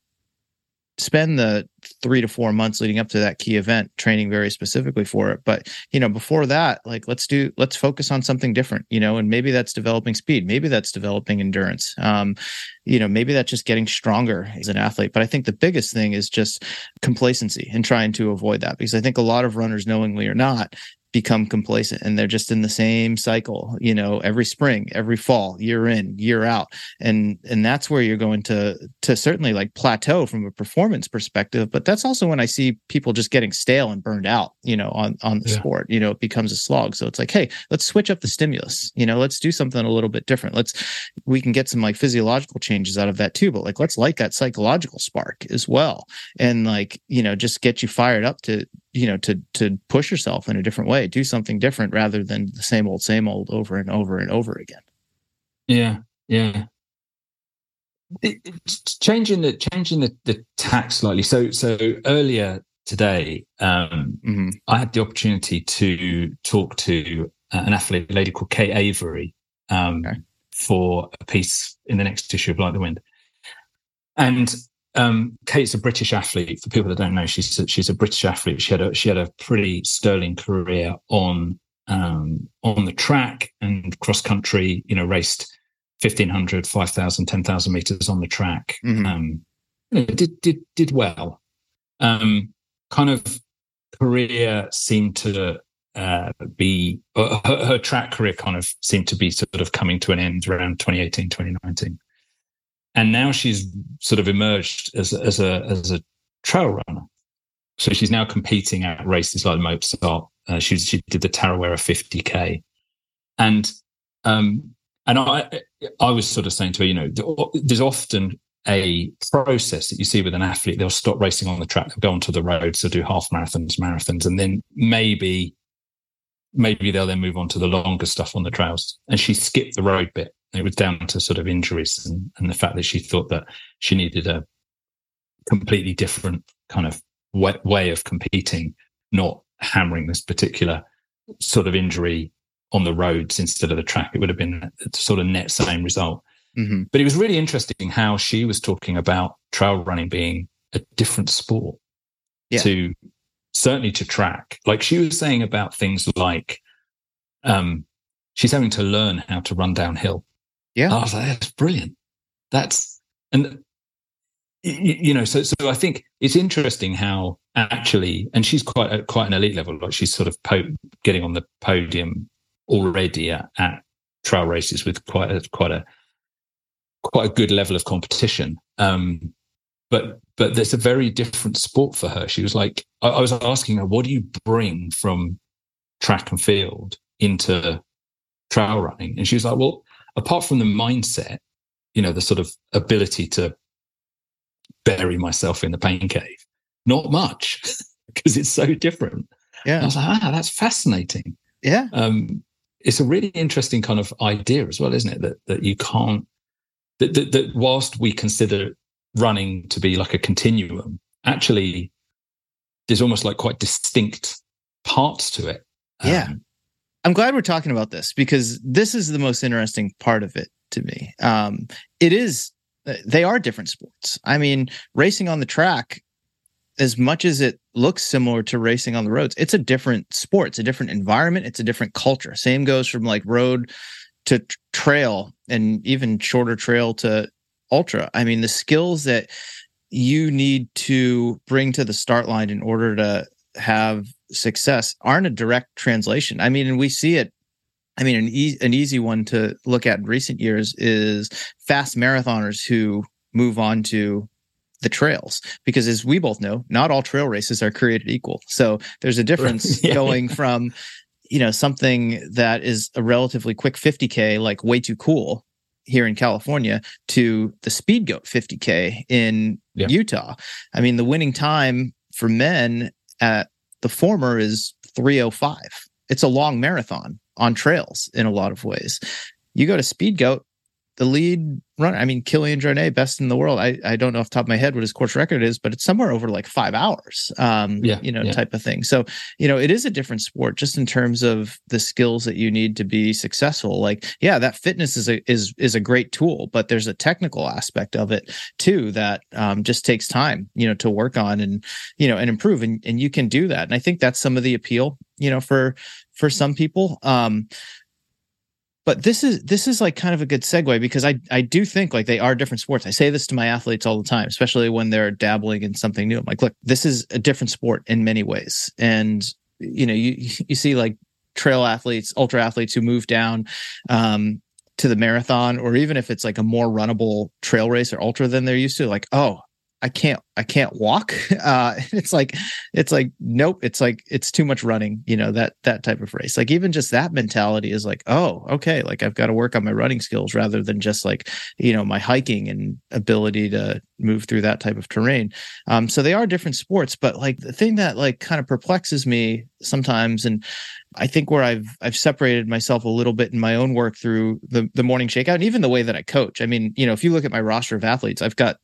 spend the three to four months leading up to that key event training very specifically for it. But you know before that like let's do let's focus on something different you know and maybe that's developing speed. Maybe that's developing endurance. Um you know maybe that's just getting stronger as an athlete. But i think the biggest thing is just complacency and trying to avoid that because i think a lot of runners knowingly or not become complacent and they're just in the same cycle you know every spring every fall year in year out. And and that's where you're going to to certainly like plateau from a performance perspective but that's also when i see people just getting stale and burned out you know on on the yeah. sport you know it becomes a slog. So it's like hey let's switch up the stimulus you know let's do something a little bit different. Let's we can get some like physiological changes out of that too but like let's light that psychological spark as well. And like you know just get you fired up to you know to to push yourself in a different way do something different rather than the same old same old over and over and over again yeah yeah it, changing the changing the, the tack slightly so so earlier today um mm-hmm. i had the opportunity to talk to an athlete a lady called kate avery um okay. for a piece in the next issue of like the wind and um, Kate's a British athlete. For people that don't know, she's a, she's a British athlete. She had a she had a pretty sterling career on um, on the track and cross country. You know, raced 1500, 5000, 10,000 meters on the track. Mm-hmm. Um, you know, did did did well. Um, kind of career seemed to uh, be her, her, track career kind of seemed to be sort of coming to an end around 2018 2019 and now she's sort of emerged as as a as a trail runner. So she's now competing at races like Mozart. Uh, she she did the Tarawera 50k, and um and I I was sort of saying to her, you know, there's often a process that you see with an athlete. They'll stop racing on the track, they'll go onto the roads, they'll do half marathons, marathons, and then maybe maybe they'll then move on to the longer stuff on the trails. And she skipped the road bit it was down to sort of injuries and, and the fact that she thought that she needed a completely different kind of way, way of competing, not hammering this particular sort of injury on the roads instead of the track. It would have been sort of net same result. Mm-hmm. But it was really interesting how she was talking about trail running being a different sport yeah. to certainly to track. Like she was saying about things like um, she's having to learn how to run downhill yeah. I was like, that's brilliant. That's, and, you know, so, so I think it's interesting how actually, and she's quite, at quite an elite level, like she's sort of po- getting on the podium already at, at trail races with quite a, quite a, quite a good level of competition. Um, but but there's a very different sport for her. She was like, I, I, was asking her, what do you bring from track and field into trail running? And she was like, well, apart from the mindset, you know, the sort of ability to bury myself in the pain cave, not much because it's so different. Yeah. And I was like, ah, that's fascinating. Yeah. Um, it's a really interesting kind of idea as well, isn't it? That that you can't that, that, that whilst we consider running to be like a continuum, actually there's almost like quite distinct parts to it. Yeah. I'm glad we're talking about this because this is the most interesting part of it to me. Um, it is they are different sports. I mean, racing on the track as much as it looks similar to racing on the roads, it's a different sport. It's a different environment. It's a different culture. Same goes from like road to trail and even shorter trail to ultra. I mean, the skills that you need to bring to the start line in order to have success aren't a direct translation. I mean, and we see it. I mean, an, e- an easy one to look at in recent years is fast marathoners who move on to the trails because as we both know not all trail races are created equal so there's a difference yeah. going from you know something that is a relatively quick 50k like way too cool here in California to the Speedgoat 50k in yeah. Utah. I mean, the winning time for men at the former is 305. It's a long marathon on trails in a lot of ways. You go to Speedgoat, the lead runner. I mean, Kilian Jornet, best in the world. I, I don't know off top of my head what his course record is, but it's somewhere over like five hours, um, yeah, you know, yeah. type of thing. So, you know, it is a different sport just in terms of the skills that you need to be successful. Like, yeah, that fitness is a, is, is a great tool, but there's a technical aspect of it too, that um, just takes time, you know, to work on and, you know, and improve. And, and you can do that. And I think that's some of the appeal, you know, for, for some people. Um, but this is this is like kind of a good segue because I I do think like they are different sports. I say this to my athletes all the time, especially when they're dabbling in something new. I'm like, look, this is a different sport in many ways, and you know, you you see like trail athletes, ultra athletes who move down um, to the marathon, or even if it's like a more runnable trail race or ultra than they're used to, like, oh, I can't I can't walk. Uh it's like it's like nope, it's like it's too much running, you know, that that type of race. Like even just that mentality is like, oh, okay, like I've got to work on my running skills rather than just like, you know, my hiking and ability to move through that type of terrain. Um so they are different sports, but like the thing that like kind of perplexes me sometimes and I think where I've I've separated myself a little bit in my own work through the the morning shakeout and even the way that I coach. I mean, you know, if you look at my roster of athletes, I've got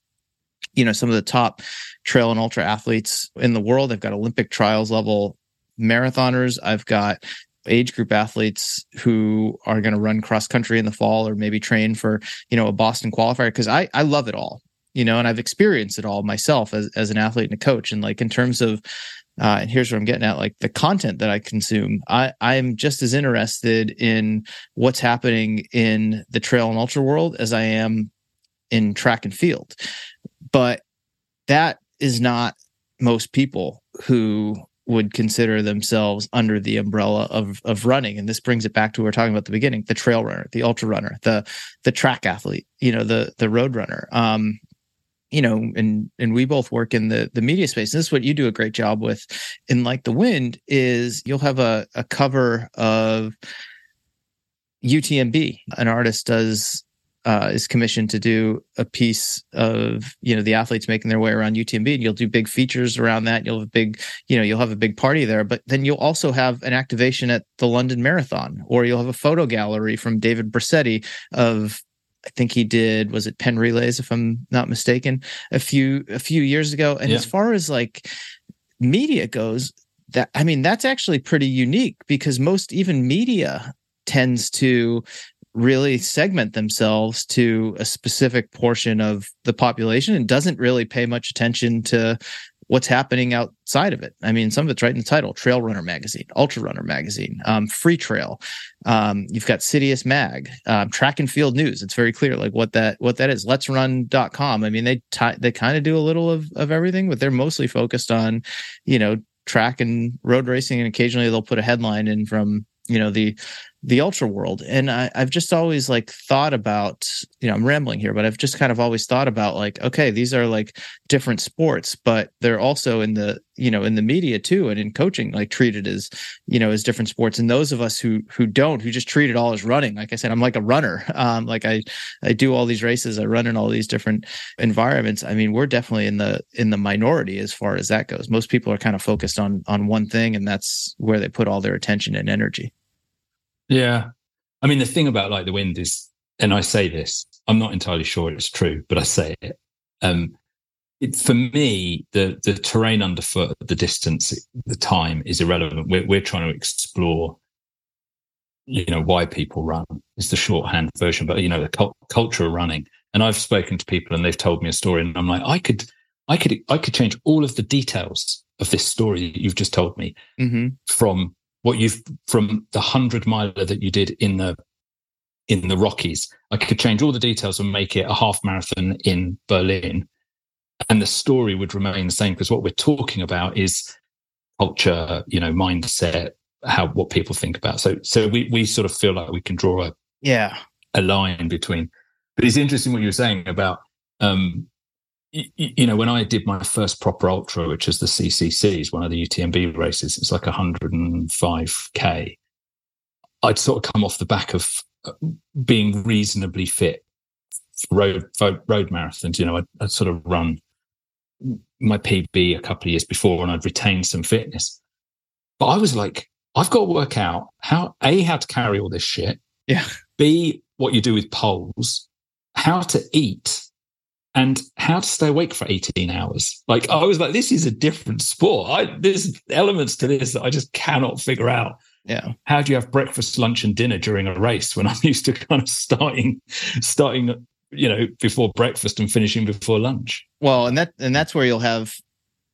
you know some of the top trail and ultra athletes in the world. I've got Olympic trials level marathoners. I've got age group athletes who are going to run cross country in the fall or maybe train for you know a Boston qualifier because I I love it all you know and I've experienced it all myself as as an athlete and a coach and like in terms of uh, and here's what I'm getting at like the content that I consume I I'm just as interested in what's happening in the trail and ultra world as I am in track and field but that is not most people who would consider themselves under the umbrella of of running. And this brings it back to what we are talking about at the beginning the trail runner the ultra runner the the track athlete you know the the road runner. Um you know and and we both work in the the media space. And this is what you do a great job with in like the wind is you'll have a, a cover of utmb an artist does uh, is commissioned to do a piece of you know the athletes making their way around UTMB, and you'll do big features around that. You'll have a big you know you'll have a big party there, but then you'll also have an activation at the London Marathon, or you'll have a photo gallery from David Brissetti of I think he did was it Penn Relays if I'm not mistaken a few a few years ago. And yeah. as far as like media goes, that I mean that's actually pretty unique because most even media tends to really segment themselves to a specific portion of the population and doesn't really pay much attention to what's happening outside of it. I mean, some of it's right in the title: Trail Runner Magazine, Ultra Runner Magazine, um, Free Trail. Um, you've got Citius Mag, um, Track and Field News. It's very clear, like what that what that is. Let's Run.com. I mean, they t- they kind of do a little of of everything, but they're mostly focused on, you know, track and road racing, and occasionally they'll put a headline in from you know the the ultra world. And I, i've just always like thought about you know i'm rambling here but i've just kind of always thought about like okay these are like different sports but they're also in the you know in the media too and in coaching like treated as you know as different sports. And those of us who who don't who just treat it all as running like i said i'm like a runner. Um like i i do all these races i run in all these different environments. I mean we're definitely in the in the minority as far as that goes. Most people are kind of focused on on one thing and that's where they put all their attention and energy yeah. I mean, the thing about like the wind is, and I say this, I'm not entirely sure it's true, but I say it. Um, it, for me, the the terrain underfoot, the distance, the time is irrelevant. We're we're trying to explore, you know, why people run. It's the shorthand version, but you know, the cult, culture of running. And I've spoken to people, and they've told me a story, and I'm like, I could, I could I could change all of the details of this story that you've just told me mm-hmm. from what you've from the hundred miler that you did in the in the Rockies. I could change all the details and make it a half marathon in Berlin, and the story would remain the same because what we're talking about is culture, you know, mindset, how what people think about. So so we we sort of feel like we can draw a yeah a line between. But it's interesting what you were saying about um, you, know when I did my first proper ultra, which is the CCCs, one of the UTMB races, it's like 105k. I'd sort of come off the back of uh, being reasonably fit road road marathons. You know, I'd, I'd sort of run my PB a couple of years before, and I'd retained some fitness. But I was like, I've got to work out how a how to carry all this shit. Yeah. B what you do with poles, how to eat, and how to stay awake for 18 hours. Like I was like, this is a different sport. I there's elements to this that I just cannot figure out. Yeah. How do you have breakfast, lunch, and dinner during a race when I'm used to kind of starting starting you know before breakfast and finishing before lunch? Well, and that and that's where you'll have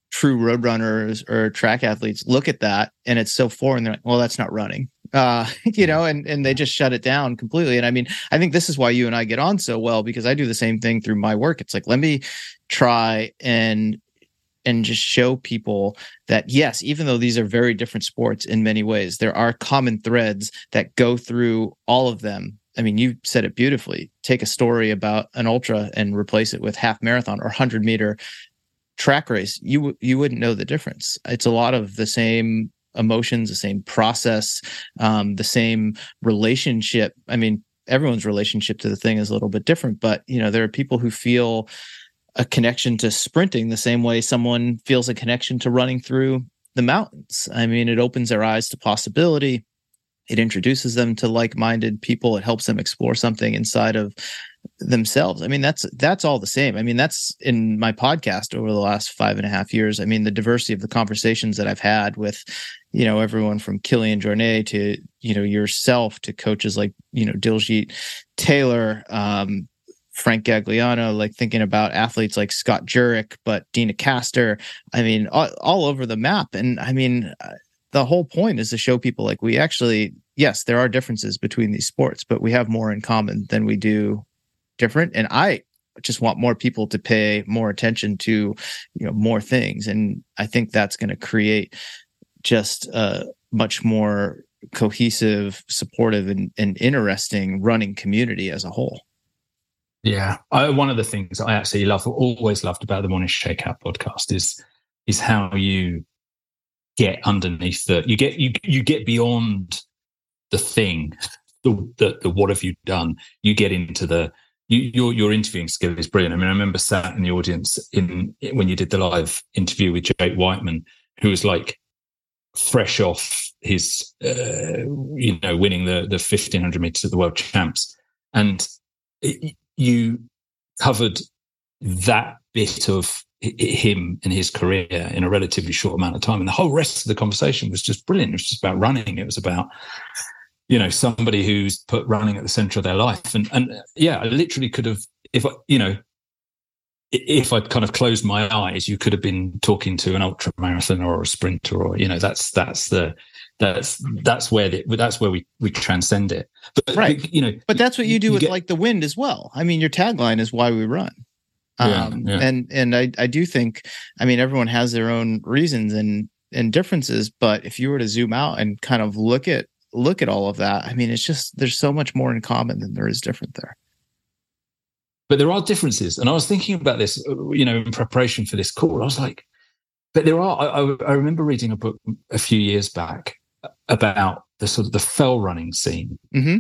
true road runners or track athletes look at that and it's so foreign they're like well that's not running uh you know and and they just shut it down completely and i mean i think this is why you and i get on so well because i do the same thing through my work it's like let me try and and just show people that yes even though these are very different sports in many ways there are common threads that go through all of them I mean, you said it beautifully. Take a story about an ultra and replace it with half marathon or 100 meter track race, you you wouldn't know the difference. It's a lot of the same emotions, the same process, um, the same relationship. I mean, everyone's relationship to the thing is a little bit different, but you know, there are people who feel a connection to sprinting the same way someone feels a connection to running through the mountains. I mean, it opens their eyes to possibility. It introduces them to like-minded people. It helps them explore something inside of themselves. I mean, that's that's all the same. I mean, that's in my podcast over the last five and a half years. I mean, the diversity of the conversations that I've had with, you know, everyone from Kilian Jornet to, you know, yourself to coaches like, you know, Diljeet Taylor, um, Frank Gagliano, like thinking about athletes like Scott Jurek, but Deena Kastor. I mean, all, all over the map. And I mean, uh, the whole point is to show people like we actually, yes, there are differences between these sports, but we have more in common than we do different. And I just want more people to pay more attention to, you know, more things. And I think that's going to create just a much more cohesive, supportive, and, and interesting running community as a whole. Yeah, I, one of the things I actually love, always loved about the Morning Shakeout podcast is is how you get underneath the you get you you get beyond the thing, the the, the what have you done? You get into the you, your your interviewing skill is brilliant. I mean, I remember sat in the audience in when you did the live interview with Jake Wightman, who was like fresh off his, uh, you know, winning the the fifteen hundred meters at the world champs, and it, you covered that bit of him and his career in a relatively short amount of time, and the whole rest of the conversation was just brilliant. It was just about running. It was about you know somebody who's put running at the center of their life and and yeah i literally could have if I, you know if I'd kind of closed my eyes, you could have been talking to an ultra marathoner or a sprinter, or you know, that's that's the that's that's where the, that's where we we transcend it. But right, you know, but that's what you do you with get, like the wind as well. I mean, your tagline is "Why we run," yeah, um, yeah. and and I I do think, I mean, everyone has their own reasons and and differences, but if you were to zoom out and kind of look at look at all of that, I mean, it's just there's so much more in common than there is different there. But there are differences, and I was thinking about this, uh, you know, in preparation for this call. I was like, but there are. I, I remember reading a book a few years back about the sort of the fell running scene, mm-hmm.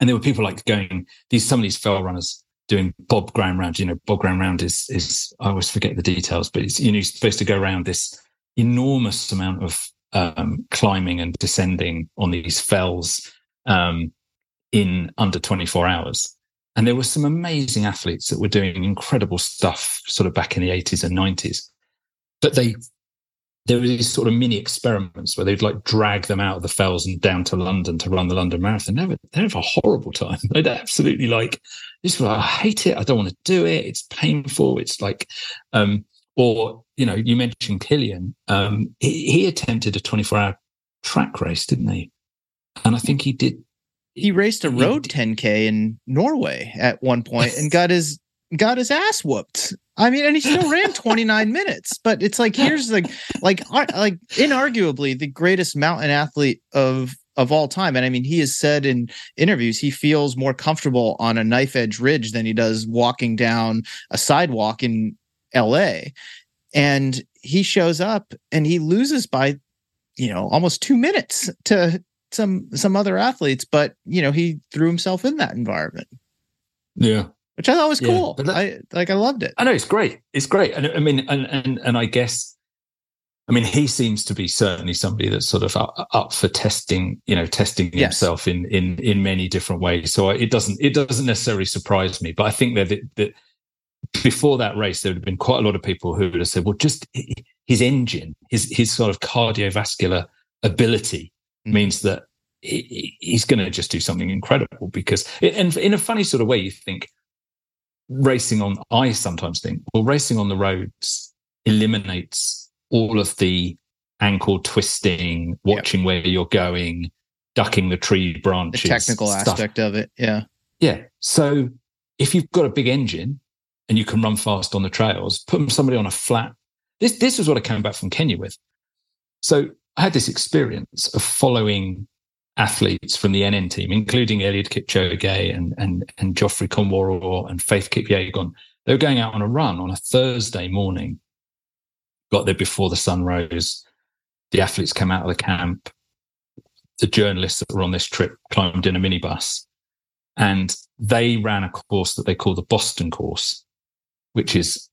and there were people like going these some of these fell runners doing Bob Graham round. You know, Bob Graham round is is I always forget the details, but it's you know you're supposed to go around this enormous amount of um, climbing and descending on these fells um, in under 24 hours. And there were some amazing athletes that were doing incredible stuff sort of back in the 80s and 90s. But they, there were these sort of mini experiments where they'd like drag them out of the fells and down to London to run the London Marathon. They they have a horrible time. They'd absolutely like, this I hate it. I don't want to do it. It's painful. It's like, um, Or, you know, you mentioned Kilian. Um, he, he attempted a 24 hour track race, didn't he? And I think he did. He raced a road 10k in Norway at one point and got his got his ass whooped. I mean, and he still ran 29 minutes. But it's like here's like like like inarguably the greatest mountain athlete of of all time. And I mean, he has said in interviews he feels more comfortable on a knife edge ridge than he does walking down a sidewalk in LA. And he shows up and he loses by, you know, almost two minutes to some some other athletes, but you know, he threw himself in that environment. Yeah. Which I thought was cool. Yeah, that, I like I loved it. I know it's great. It's great. And I mean and and and I guess I mean, he seems to be certainly somebody that's sort of up, up for testing, you know, testing yes. himself in in in many different ways. So it doesn't it doesn't necessarily surprise me. But I think that that before that race, there would have been quite a lot of people who would have said, "Well, just his engine, his his sort of cardiovascular ability mm. means that he's going to just do something incredible." Because, and in a funny sort of way, you think racing on. I sometimes think, well, racing on the roads eliminates all of the ankle twisting, watching yep. where you're going, ducking the tree branches, the technical stuff. aspect of it. Yeah. Yeah. So if you've got a big engine and you can run fast on the trails, put somebody on a flat. This this is what I came back from Kenya with. So I had this experience of following athletes from the NN team, including Eliud Kipchoge and and and Geoffrey Kamworor and Faith Kipyegon. They were going out on a run on a Thursday morning got there before the sun rose. The athletes came out of the camp. The journalists that were on this trip climbed in a minibus and they ran a course that they call the Boston course, which is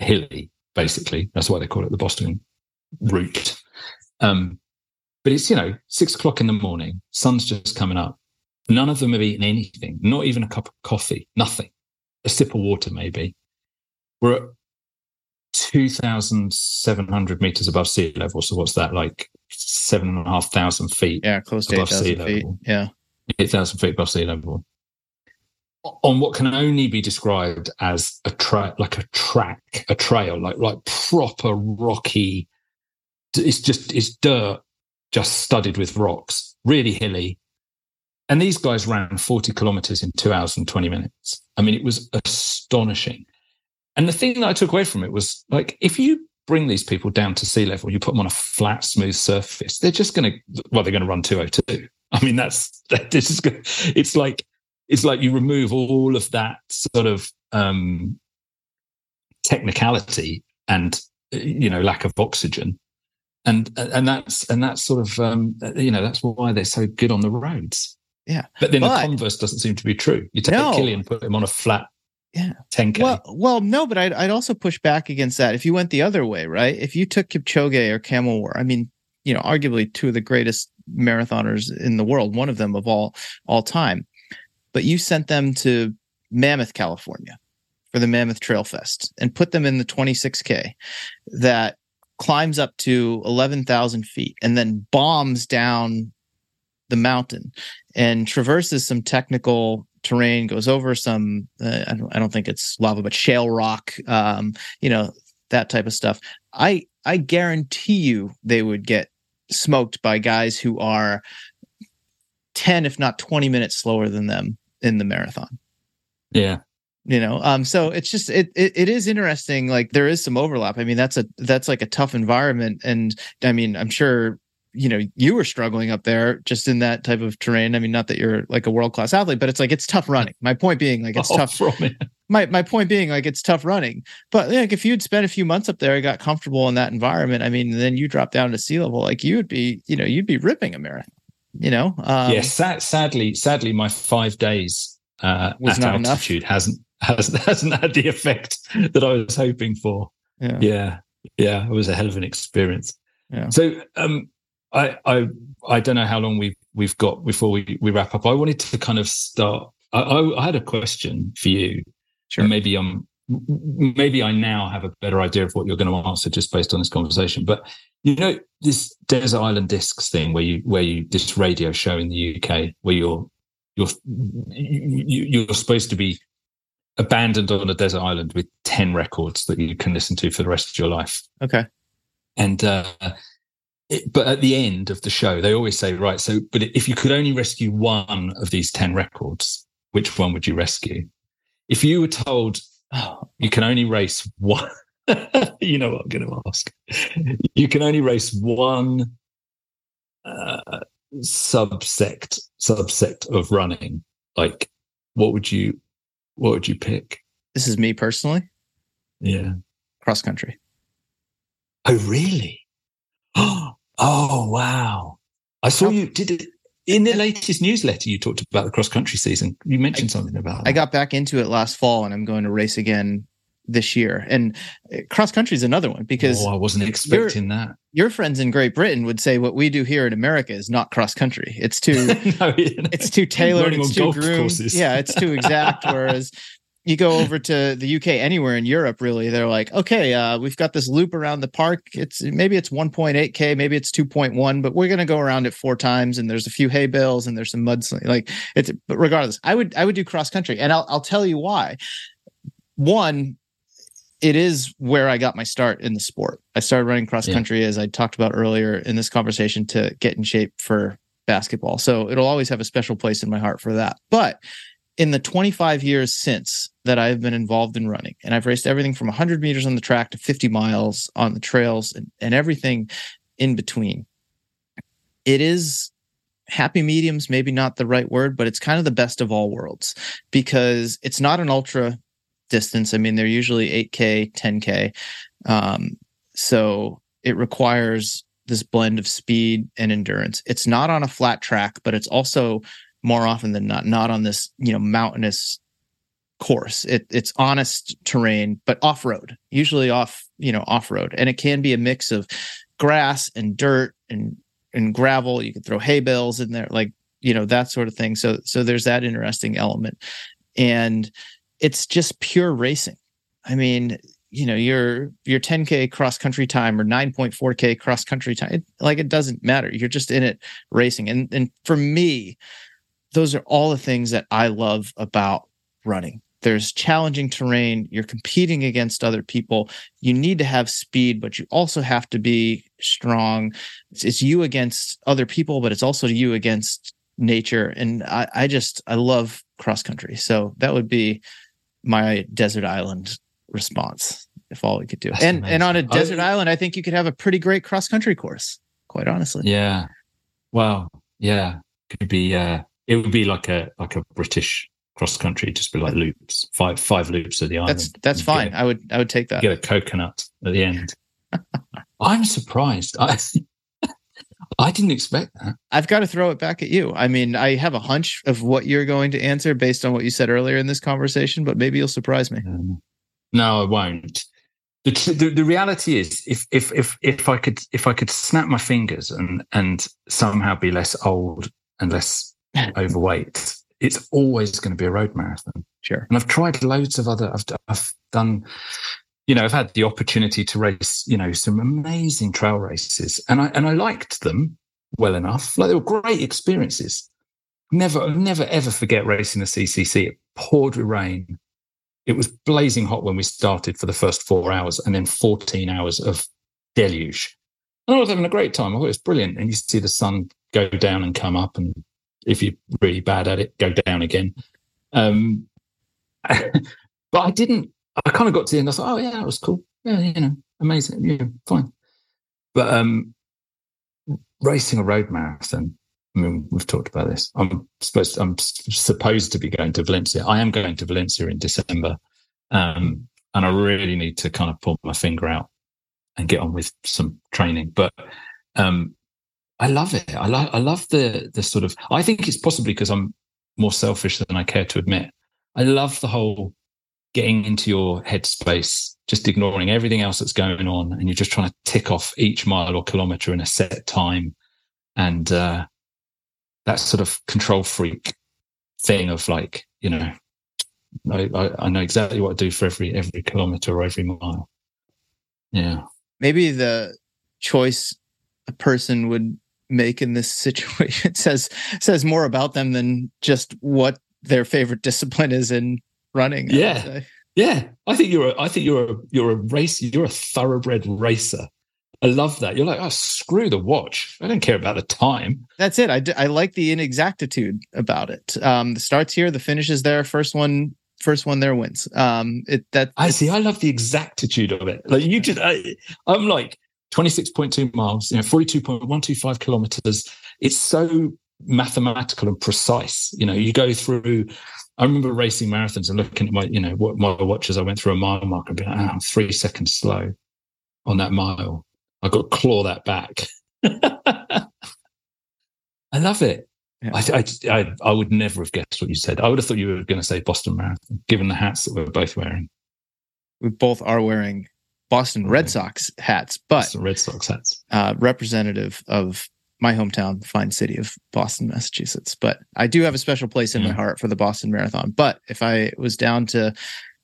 hilly, basically. That's why they call it the Boston route. Um, but it's, you know, six o'clock in the morning, sun's just coming up. None of them have eaten anything, not even a cup of coffee, nothing. A sip of water, maybe. We're at 2,700 meters above sea level. So what's that like? Seven and a half thousand feet. Yeah, close to 8,000 feet. Yeah. 8,000 feet above sea level. On what can only be described as a track, like a track, a trail, like like proper rocky. It's just it's dirt, just studded with rocks, really hilly. And these guys ran 40 kilometers in two hours and 20 minutes. I mean, it was astonishing. And the thing that I took away from it was like, if you bring these people down to sea level, you put them on a flat, smooth surface, they're just going to, well, they're going to run 202. I mean, that's, this is. It's like, it's like you remove all of that sort of, um, technicality and, you know, lack of oxygen. And, and that's, and that's sort of, um, you know, that's why they're so good on the roads. Yeah. But then but, the converse doesn't seem to be true. You take no. Kilian, put him on a flat yeah 10k well well no but I'd, I'd also push back against that if you went the other way right if you took kipchoge or Kamworor i mean you know arguably two of the greatest marathoners in the world one of them of all all time but you sent them to mammoth california for the mammoth trail fest and put them in the 26k that climbs up to 11,000 feet and then bombs down the mountain and traverses some technical terrain, goes over some, uh, I, don't, I don't think it's lava, but shale rock, um, you know, that type of stuff. I, I guarantee you they would get smoked by guys who are 10, if not 20 minutes slower than them in the marathon. Yeah. You know, um, so it's just it, it it is interesting. Like there is some overlap. I mean, that's a that's like a tough environment, and I mean, I'm sure you know you were struggling up there just in that type of terrain i mean not that you're like a world class athlete but it's like it's tough running my point being like it's oh, tough my my point being like it's tough running but like if you'd spent a few months up there and got comfortable in that environment i mean then you drop down to sea level like you would be you know you'd be ripping a marathon you know um, yeah sad, sadly sadly my five days uh was at altitude enough. hasn't hasn't hasn't had the effect that i was hoping for yeah yeah yeah it was a hell of an experience yeah. So, um, I, I I don't know how long we've we've got before we, we wrap up. I wanted to kind of start. I, I, I had a question for you. Sure. And maybe I'm maybe I now have a better idea of what you're going to answer just based on this conversation. But you know, this desert island discs thing where you where you this radio show in the UK where you're you're you're supposed to be abandoned on a desert island with 10 records that you can listen to for the rest of your life. Okay. And, uh, it, but at the end of the show, they always say, right, so, but if you could only rescue one of these 10 records, which one would you rescue? If you were told oh, you can only race one, you know what I'm going to ask. You can only race one uh, subsect subsect of running. Like, what would you what would you pick? This is me personally. Yeah, cross country. Oh, really? Oh, wow! I saw you did it in the latest newsletter. You talked about the cross country season. You mentioned I, something about. That. I got back into it last fall, and I'm going to race again this year. And uh, cross country is another one because oh, I wasn't expecting your, that. Your friends in Great Britain would say what we do here in America is not cross country. It's too no, it's too tailored, it's too groomed. Yeah, it's too exact. Whereas you go over to the UK, anywhere in Europe, really, they're like, okay, uh, we've got this loop around the park. It's maybe it's 1.8k, maybe it's 2.1, but we're going to go around it four times. And there's a few hay bales and there's some mud. Like it's, but regardless, I would I would do cross country, and I'll I'll tell you why. One, it is where I got my start in the sport. I started running cross country yeah. as I talked about earlier in this conversation to get in shape for basketball. So it'll always have a special place in my heart for that. But in the 25 years since that I've been involved in running, and I've raced everything from 100 meters on the track to 50 miles on the trails and, and everything in between, it is happy mediums, maybe not the right word, but it's kind of the best of all worlds because it's not an ultra distance. I mean, they're usually 8K, 10K. Um, so it requires this blend of speed and endurance. It's not on a flat track, but it's also more often than not not on this, you know, mountainous course. It, it's honest terrain, but off road, usually off, you know, off road. And it can be a mix of grass and dirt and and gravel. You can throw hay bales in there, like, you know, that sort of thing. So so there's that interesting element. And it's just pure racing. I mean, you know, your your 10k cross country time or 9.4k cross country time, it, like it doesn't matter. You're just in it racing. And and for me, those are all the things that I love about running. There's challenging terrain. You're competing against other people. You need to have speed, but you also have to be strong. It's, it's you against other people, but it's also you against nature. And I, I just I love cross country. So that would be my desert island response if all we could do. That's and amazing. and on a desert I, island, I think you could have a pretty great cross country course, quite honestly. Yeah. Wow. Yeah. Could be uh it would be like a like a British cross country, just be like loops, five five loops of the island. That's that's fine. I would I would take that. Get a coconut at the end. I'm surprised. I I didn't expect that. I've got to throw it back at you. I mean, I have a hunch of what you're going to answer based on what you said earlier in this conversation, but maybe you'll surprise me. Um, no, I won't. The, the, the reality is, if if if if I could if I could snap my fingers and and somehow be less old and less overweight, it's always going to be a road marathon. Sure. And I've tried loads of other. I've I've done you know, I've had the opportunity to race, you know, some amazing trail races, and I and I liked them well enough. Like they were great experiences. Never, never, ever forget racing the CCC. It poured with rain. It was blazing hot when we started for the first four hours, and then fourteen hours of deluge. And I was having a great time. I thought it was brilliant. And you see the sun go down and come up, and if you're really bad at it, go down again. Um, but I didn't I kind of got to the end. I thought, oh yeah, that was cool. Yeah, you know, amazing. Yeah, fine. But um, racing a road marathon. I mean, we've talked about this. I'm supposed. To, I'm supposed to be going to Valencia. I am going to Valencia in December, um, and I really need to kind of pull my finger out and get on with some training. But um, I love it. I love. I love the the sort of. I think it's possibly because I'm more selfish than I care to admit. I love the whole getting into your headspace, just ignoring everything else that's going on, and you're just trying to tick off each mile or kilometer in a set time, and uh, that sort of control freak thing of like, you know, I, I know exactly what to do for every every kilometer or every mile. Yeah, maybe the choice a person would make in this situation says says more about them than just what their favorite discipline is in running. Yeah, yeah. I think you're. A, I think you're. A, you're a race. You're a thoroughbred racer. I love that. You're like, oh, screw the watch. I don't care about the time. That's it. I, d- I like the inexactitude about it. Um, the starts here, the finishes there. First one, first one there wins. Um, it that I see. I love the exactitude of it. Like you just, I, I'm like 26.2 miles, you know, 42.125 kilometers. It's so mathematical and precise. You know, you go through. I remember racing marathons and looking at my, you know, what my watches. I went through a mile mark and being like, oh, I'm three seconds slow on that mile. I got to claw that back. I love it. Yeah. I, I, I, I, would never have guessed what you said. I would have thought you were going to say Boston Marathon, given the hats that we're both wearing. We both are wearing Boston Red Sox hats, but Boston Red Sox hats, uh, representative of my hometown, fine city of Boston, Massachusetts. But I do have a special place in my heart for the Boston Marathon. But if I was down to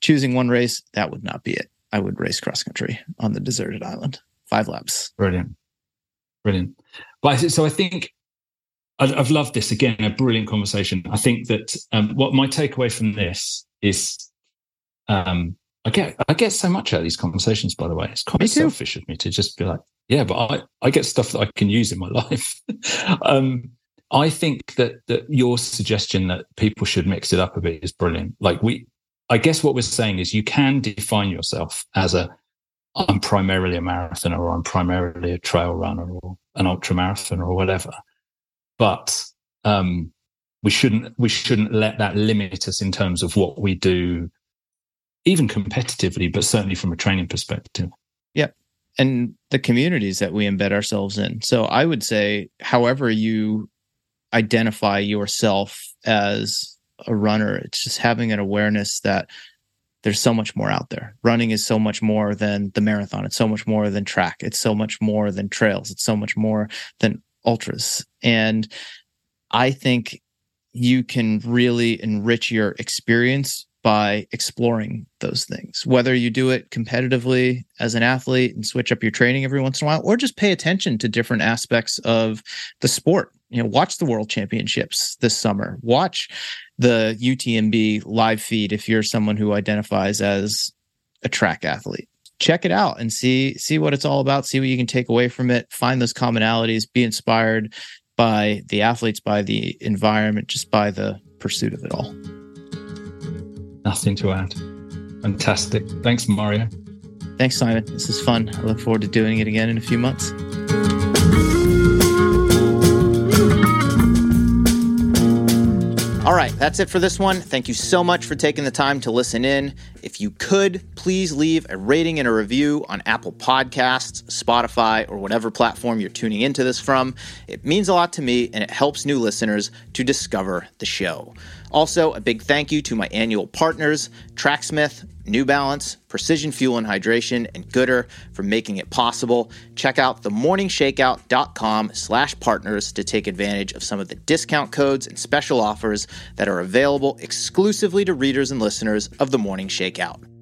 choosing one race, that would not be it. I would race cross country on the deserted island, five laps. Brilliant, brilliant. But so I think I've loved this again. A brilliant conversation. I think that um, what my takeaway from this is um, I get I get so much out of these conversations. By the way, it's quite selfish of me to just be like, yeah, but I I get stuff that I can use in my life. um, I think that that your suggestion that people should mix it up a bit is brilliant. Like we, I guess what we're saying is you can define yourself as a I'm primarily a marathoner or I'm primarily a trail runner or an ultra marathoner or whatever. But um, we shouldn't we shouldn't let that limit us in terms of what we do even competitively, but certainly from a training perspective. Yep. And the communities that we embed ourselves in. So I would say, however you identify yourself as a runner, it's just having an awareness that there's so much more out there. Running is so much more than the marathon. It's so much more than track. It's so much more than trails. It's so much more than ultras. And I think you can really enrich your experience by exploring those things, whether you do it competitively as an athlete and switch up your training every once in a while, or just pay attention to different aspects of the sport. You know, watch the world championships this summer, watch the UTMB live feed if you're someone who identifies as a track athlete. Check it out and see see what it's all about, see what you can take away from it, find those commonalities, be inspired by the athletes, by the environment, just by the pursuit of it all. Nothing to add. Fantastic. Thanks, Mario. Thanks, Simon. This is fun. I look forward to doing it again in a few months. All right, that's it for this one. Thank you so much for taking the time to listen in. If you could, please leave a rating and a review on Apple Podcasts, Spotify, or whatever platform you're tuning into this from. It means a lot to me and it helps new listeners to discover the show. Also, a big thank you to my annual partners, Tracksmith, New Balance, Precision Fuel and Hydration, and Goodr for making it possible. Check out themorningshakeout.com slash partners to take advantage of some of the discount codes and special offers that are available exclusively to readers and listeners of The Morning Shakeout.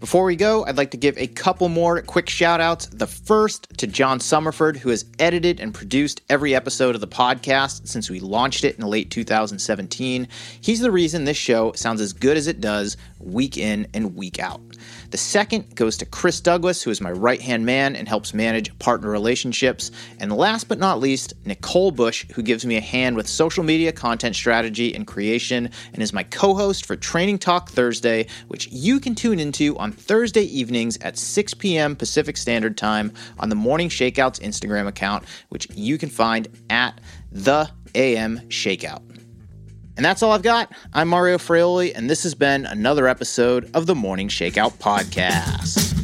Before we go, I'd like to give a couple more quick shout outs. The first to John Summerford, who has edited and produced every episode of the podcast since we launched it in late 2017. He's the reason this show sounds as good as it does week in and week out. The second goes to Chris Douglas, who is my right hand man and helps manage partner relationships. And last but not least, Nicole Bush, who gives me a hand with social media content strategy and creation and is my co host for Training Talk Thursday, which you can tune into on Thursday evenings at 6 p.m. Pacific Standard Time on the Morning Shakeouts Instagram account, which you can find at the AM Shakeout. And that's all I've got. I'm Mario Fraioli, and this has been another episode of the Morning Shakeout Podcast.